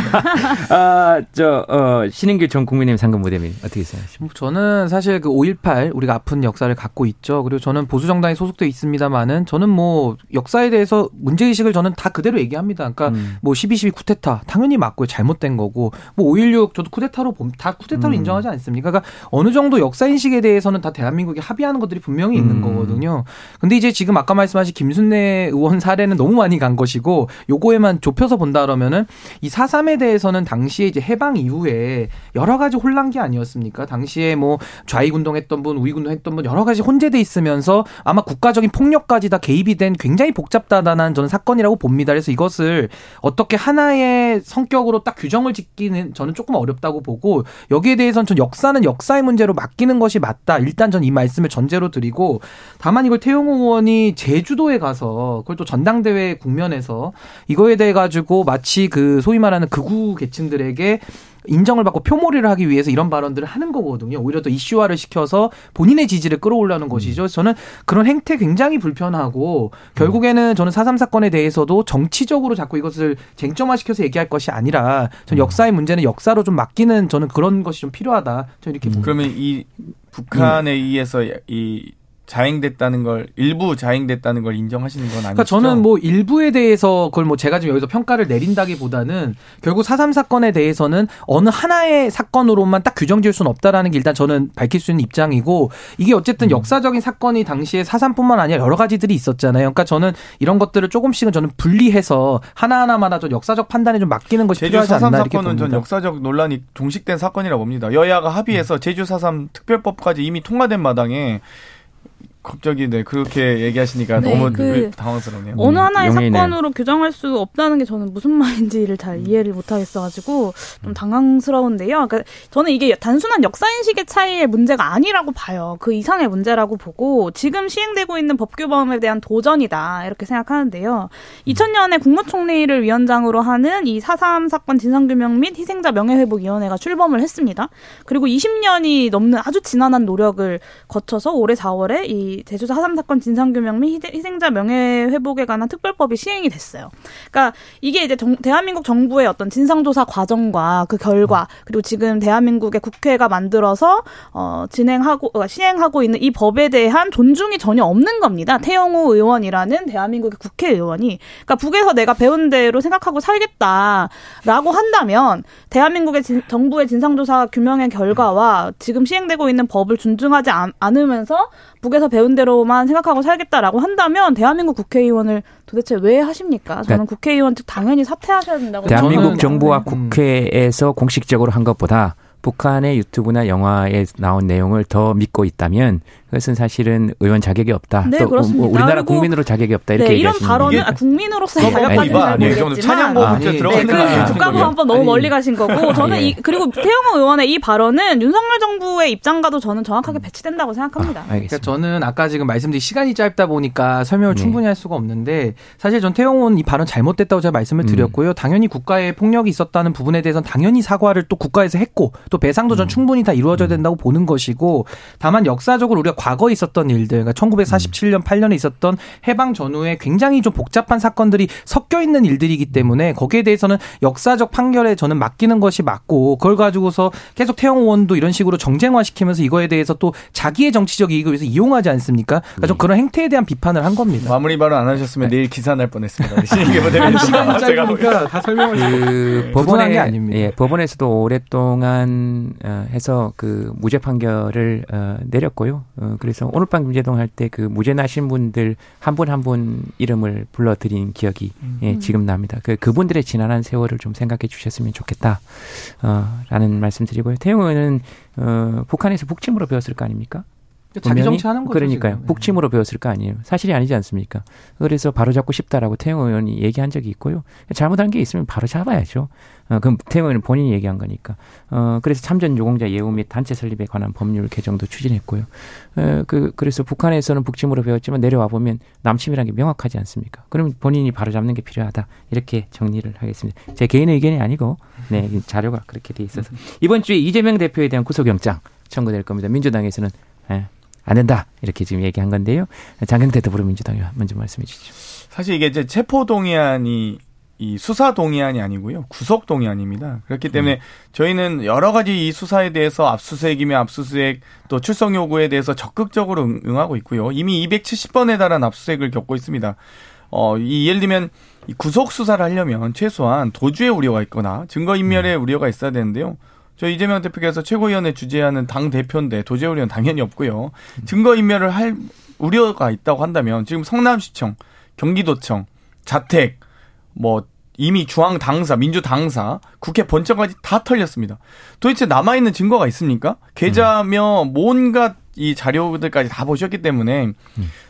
A: *laughs* 아, 저, 어, 신인길 전 국민의힘 상금 무대민 어떻게 생각하십니까?
F: 저는 사실 그 5.18 우리가 아픈 역사를 갖고 있죠. 그리고 저는 보수 정당에 소속돼 있습니다만은 저는 뭐 역사에 대해서 문제 의식을 저는 다 그대로 얘기합니다. 그러니까
A: 음.
F: 뭐12.12 쿠데타 당연히 맞고요. 잘못된 거고 뭐 5.16 저도 쿠데타로 봄, 다 쿠데타로
A: 음.
F: 인정하지 않습니까? 그러니까 어느 정도 역사 인식에 대해서는 다 대한민국이 합의하는 것들이 분명히 있는
A: 음.
F: 거거든요. 근데 이제 지금 아까 말씀하신 김순례 의원 사례는 너무 많이 간 것이고 요거에만 좁혀서 본다 그러면은 이 4.3에 대해서는 당시에 이제 해방 이후에 여러 가지 혼란기 아니었습니까? 당시에 뭐 좌익 운동 했던 분, 우익 운동 했던 분 여러 가지 혼재돼 있으면서 아마 국가적인 폭력까지 다 개입이 된 굉장히 복잡다단한 저는 사건이라고 봅니다. 그래서 이것을 어떻게 하나의 성격으로 딱 규정을 짓기는 저는 조금 어렵다고 보고 여기에 대해서는 전 역사는 역사의 문제로 맡기는 것이 맞다. 일단 전 이 말씀을 전제로 드리고 다만 이걸 태용호 의원이 제주도에 가서 그걸 또 전당대회 국면에서 이거에 대해 가지고 마치 그 소위 말하는 극우 계층들에게 인정을 받고 표몰이를 하기 위해서 이런 발언들을 하는 거거든요. 오히려 더 이슈화를 시켜서 본인의 지지를 끌어올려는 것이죠. 그래서 저는 그런 행태 굉장히 불편하고 결국에는 저는 4.3 사건에 대해서도 정치적으로 자꾸 이것을 쟁점화시켜서 얘기할 것이 아니라 전 역사의 문제는 역사로 좀 맡기는 저는 그런 것이 좀 필요하다. 저는 이렇게 봅니다.
E: 그러면 이 북한에 의해서 이 자행됐다는 걸 일부 자행됐다는 걸 인정하시는 건 아니죠?
F: 그러니까 저는 뭐 일부에 대해서 그걸 뭐 제가 지금 여기서 평가를 내린다기보다는 결국 4.3 사건에 대해서는 어느 하나의 사건으로만 딱 규정 지을 수는 없다라는 게 일단 저는 밝힐 수 있는 입장이고 이게 어쨌든 역사적인 사건이 당시에 4.3뿐만 아니라 여러 가지들이 있었잖아요. 그러니까 저는 이런 것들을 조금씩은 저는 분리해서 하나하나마다 좀 역사적 판단에 좀 맡기는 것이 필요하지
E: 4.3
F: 않나 이렇게
E: 사건은 전
F: 봅니다.
E: 역사적 논란이 종식된 사건이라고 봅니다. 여야가 합의해서 제주 4.3 특별법까지 이미 통과된 마당에 갑자기 네 그렇게 얘기하시니까
D: 네,
E: 너무
D: 그
E: 당황스럽네요.
D: 어느 하나의
A: 용해네요.
D: 사건으로 규정할 수 없다는 게 저는 무슨 말인지를 잘 이해를 못하겠어가지고 좀 당황스러운데요. 그러니까 저는 이게 단순한 역사 인식의 차이의 문제가 아니라고 봐요. 그 이상의 문제라고 보고 지금 시행되고 있는 법규범에 대한 도전이다 이렇게 생각하는데요. 2000년에 국무총리를 위원장으로 하는 이 4.3 사건 진상규명 및 희생자 명예회복위원회가 출범을 했습니다. 그리고 20년이 넘는 아주 지난한 노력을 거쳐서 올해 4월에 이 제주 4.3 사건 진상규명 및 희생자 명예회복에 관한 특별법이 시행이 됐어요. 그러니까 이게 이제 정- 대한민국 정부의 어떤 진상조사 과정과 그 결과 그리고 지금 대한민국의 국회가 만들어서 어, 진행하고 어, 시행하고 있는 이 법에 대한 존중이 전혀 없는 겁니다. 태영호 의원이라는 대한민국의 국회의원이 그러니까 북에서 내가 배운 대로 생각하고 살겠다라고 한다면 대한민국의 진- 정부의 진상조사 규명의 결과와 지금 시행되고 있는 법을 존중하지 않, 않으면서 북에서 배운 대로만 생각하고 살겠다라고 한다면 대한민국 국회의원을 도대체 왜 하십니까? 저는
A: 그러니까
D: 국회의원 측 당연히 사퇴하셔야 된다고
A: 대한민국 정부와
F: 음.
A: 국회에서 공식적으로 한 것보다 북한의 유튜브나 영화에 나온 내용을 더 믿고 있다면 그것은 사실은 의원 자격이 없다.
D: 네,
A: 또
D: 그렇습니다.
A: 우리나라
D: 그리고
A: 국민으로 자격이 없다 이렇게
D: 네, 이런 발언은 아, 국민으로서의
E: 그거
D: 자격까지는
E: 아니봐.
D: 잘
E: 네, 좀
D: 모르겠지만
E: 찬양 보복죄
F: 아니,
D: 네,
E: 들어가는?
D: 국가보안법 너무. 멀리 가신 거고 저는
A: 예.
D: 이 그리고 태영호 의원의 이 발언은 윤석열 정부의 입장과도 저는 정확하게 배치된다고 생각합니다.
A: 아, 알겠습니다.
F: 그러니까 저는 아까 지금 말씀드린 시간이 짧다 보니까 설명을
A: 네.
F: 충분히 할 수가 없는데 사실 전 태영호는 이 발언 잘못됐다고 제가 말씀을
A: 음.
F: 드렸고요. 당연히 국가의 폭력이 있었다는 부분에 대해서는 당연히 사과를 또 국가에서 했고 또 배상도
A: 음.
F: 전 충분히 다 이루어져야 된다고 보는 것이고 다만 역사적으로 우리가 과거에 있었던 일들 그러니까 1947년 8년에 있었던 해방 전후에 굉장히 좀 복잡한 사건들이 섞여 있는 일들이기 때문에 거기에 대해서는 역사적 판결에 저는 맡기는 것이 맞고 그걸 가지고서 계속 태영 의원도 이런 식으로 정쟁화시키면서 이거에 대해서 또 자기의 정치적 이익을 위해서 이용하지 않습니까? 그러니까 좀 그런 행태에 대한 비판을 한 겁니다.
E: 마무리 발언 안 하셨으면 내일 기사 날 뻔했습니다. *laughs*
F: 시간이 짧으니까 다 설명을
A: 그
F: 부분한 게
A: 법원에
F: 아닙니다.
A: 예, 법원에서도 오랫동안 어, 해서 그 무죄 판결을 어, 내렸고요. 어, 그래서 오늘 밤 김재동 할 때 그 무죄 나신 분들 한 분 한분 이름을 불러드린 기억이 예, 지금 납니다. 그 그분들의 지난한 세월을 좀 생각해 주셨으면 좋겠다. 어, 라는 말씀드리고요. 태용 의원은 어, 북한에서 북침으로 배웠을 거 아닙니까?
F: 자기? 정치하는 거죠.
A: 그러니까요.
F: 지금. 네.
A: 북침으로 배웠을 거 아니에요. 사실이 아니지 않습니까? 그래서 바로 잡고 싶다라고 태영 의원이 얘기한 적이 있고요. 잘못한 게 있으면 바로 잡아야죠. 어, 그럼 태영 의원은 본인이 얘기한 거니까. 어, 그래서 참전 유공자 예우 및 단체 설립에 관한 법률 개정도 추진했고요. 어, 그, 그래서 북한에서는 북침으로 배웠지만 내려와 보면 남침이라는 게 명확하지 않습니까? 그럼 본인이 바로 잡는 게 필요하다. 이렇게 정리를 하겠습니다. 제 개인의 의견이 아니고, 네, 자료가 그렇게 돼 있어서. 이번 주에 이재명 대표에 대한 구속영장 청구될 겁니다. 민주당에서는 예, 안 된다 이렇게 지금 얘기한 건데요. 장경태 더불어민주당이 먼저 말씀해 주시죠.
E: 사실 이게 이제 체포 동의안이 이 수사 동의안이 아니고요. 구속 동의안입니다. 그렇기 때문에 저희는 여러 가지 이 수사에 대해서 압수수색이며 압수수색 또 출석 요구에 대해서 적극적으로 응- 응하고 있고요. 이미 270번에 달한 압수수색을 겪고 있습니다. 어, 이 예를 들면 이 구속 수사를 하려면 최소한 도주의 우려가 있거나 증거 인멸의 우려가 있어야 되는데요. 저 이재명 대표께서 최고위원회 주재하는 당 대표인데 도주의 우려는 당연히 없고요. 증거 인멸을 할 우려가 있다고 한다면 지금 성남시청, 경기도청, 자택, 뭐 이미 중앙 당사, 민주 당사, 국회 본청까지 다 털렸습니다. 도대체 남아 있는 증거가 있습니까? 계좌며 뭔가 이 자료들까지 다 보셨기 때문에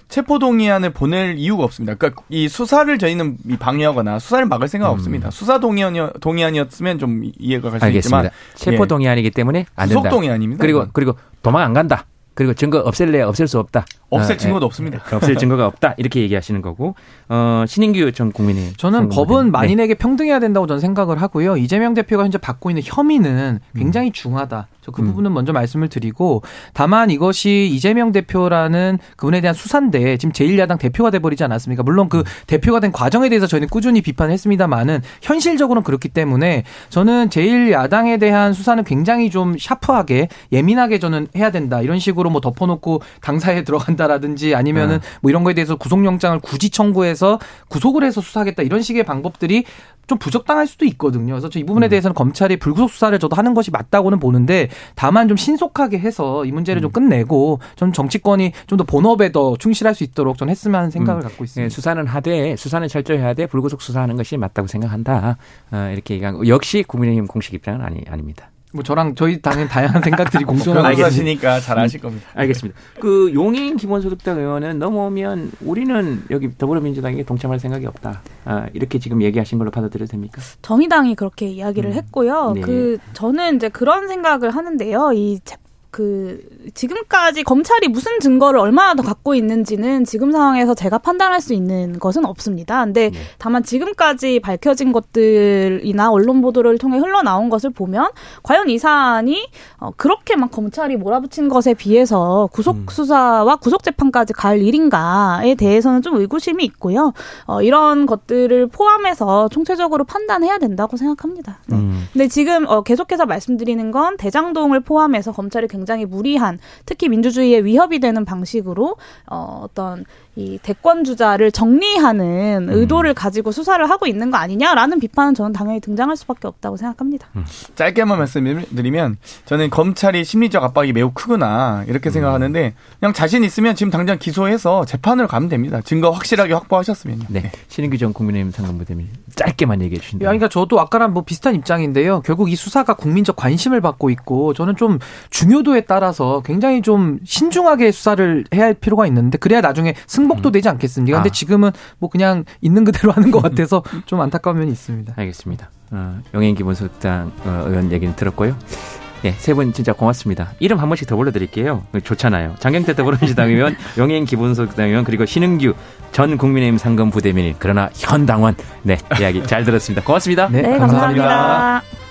E: 체포 동의안을 보낼 이유가 없습니다. 그러니까 이 수사를 저희는 이 방해하거나 수사를 막을 생각 없습니다. 수사 동의안 동의안이었으면 좀 이해가 갈 수 있지만.
A: 체포
E: 예.
A: 동의안이기 때문에 안
E: 구속
A: 된다.
E: 동의안입니다.
A: 그리고
E: 이건.
A: 그리고 도망 안 간다. 그리고 증거 없앨래 없앨 수 없다.
E: 없앨
A: 어,
E: 증거도
A: 예.
E: 없습니다.
A: 없앨 증거가 없다 이렇게 얘기하시는 거고 어, 신인규 전 국민의
F: 저는 법은
A: 네.
F: 만인에게 평등해야 된다고 저는 생각을 하고요. 이재명 대표가 현재 받고 있는 혐의는 굉장히 중하다. 저그
A: 음.
F: 부분은 먼저 말씀을 드리고 다만 이것이 이재명 대표라는 그분에 대한 수사인데 지금 제1야당 대표가 돼버리지 않았습니까? 물론
A: 음.
F: 그 대표가 된 과정에 대해서 저희는 꾸준히 비판했습니다만은 현실적으로는 그렇기 때문에 저는 제1야당에 대한 수사는 굉장히 좀 샤프하게 예민하게 저는 해야 된다. 이런 식으로 뭐 덮어놓고 당사에 들어간다라든지 아니면은 뭐 이런 거에 대해서 구속영장을 굳이 청구해서 구속을 해서 수사하겠다 이런 식의 방법들이 좀 부적당할 수도 있거든요. 그래서 저 이 부분에 대해서는 검찰이 불구속 수사를 저도 하는 것이 맞다고는 보는데 다만 좀 신속하게 해서 이 문제를 좀 끝내고 좀 정치권이 좀 더 본업에 더 충실할 수 있도록 좀 했으면 하는 생각을 갖고
A: 예,
F: 있습니다.
A: 수사는 하되 수사는 철저히 하되 불구속 수사하는 것이 맞다고 생각한다. 어, 이렇게 얘기한 거. 역시 국민의힘 공식 입장은 아니 아닙니다.
F: 뭐 저랑 저희 당연 다양한 생각들이. *laughs*
E: 변호사시니까 잘 아실 겁니다.
A: 알겠습니다. 그 용인 기본소득당 의원은 넘어오면 우리는 여기 더불어민주당에 동참할 생각이 없다. 아, 이렇게 지금 얘기하신 걸로 받아들여도 됩니까?
D: 정의당이 그렇게 이야기를 했고요.
A: 네.
D: 그 저는 이제 그런 생각을 하는데요. 이 재- 그 지금까지 검찰이 무슨 증거를 얼마나 더 갖고 있는지는 지금 상황에서 제가 판단할 수 있는 것은 없습니다. 근데
A: 네.
D: 다만 지금까지 밝혀진 것들이나 언론 보도를 통해 흘러나온 것을 보면 과연 이 사안이 어, 그렇게 막 검찰이 몰아붙인 것에 비해서 구속 수사와 구속 재판까지 갈 일인가에 대해서는 좀 의구심이 있고요. 어, 이런 것들을 포함해서 총체적으로 판단해야 된다고 생각합니다. 네.
A: 음.
D: 근데 지금 어, 계속해서 말씀드리는 건 대장동을 포함해서 검찰이 굉장히 무리한 특히 민주주의에 위협이 되는 방식으로 어, 어떤 이 대권 주자를 정리하는 의도를 가지고 수사를 하고 있는 거 아니냐라는 비판은 저는 당연히 등장할 수밖에 없다고 생각합니다.
E: 짧게만 말씀드리면 저는 검찰이 심리적 압박이 매우 크구나 이렇게 생각하는데 그냥 자신 있으면 지금 당장 기소해서 재판으로 가면 됩니다. 증거 확실하게 확보하셨으면요.
A: 네. 신인규 전 국민의힘 상근부대민 짧게만 얘기해 주신다.
F: 야, 그러니까 저도 아까랑 뭐 비슷한 입장인데요. 결국 이 수사가 국민적 관심을 받고 있고 저는 좀 중요도에 따라서 굉장히 좀 신중하게 수사를 해야 할 필요가 있는데 그래야 나중에 승 복도 되지 않겠습니까? 근데
A: 아.
F: 지금은 뭐 그냥 있는 그대로 하는 것 *laughs* 같아서 좀 안타까운 면이 있습니다.
A: 알겠습니다. 어, 용인 기본소득당 어, 의원 얘기는 들었고요. 예, 세분 진짜 고맙습니다. 이름 한 번씩 더 불러드릴게요. 좋잖아요. 장경태 더불어민주당 의원, *laughs* 용인 기본소득당 의원, 그리고 신흥규 전 국민의힘 상금 부대변인, 그러나 현 당원. 네, 이야기 잘 들었습니다. 고맙습니다.
F: 네,
D: 네,
F: 감사합니다.
D: 감사합니다.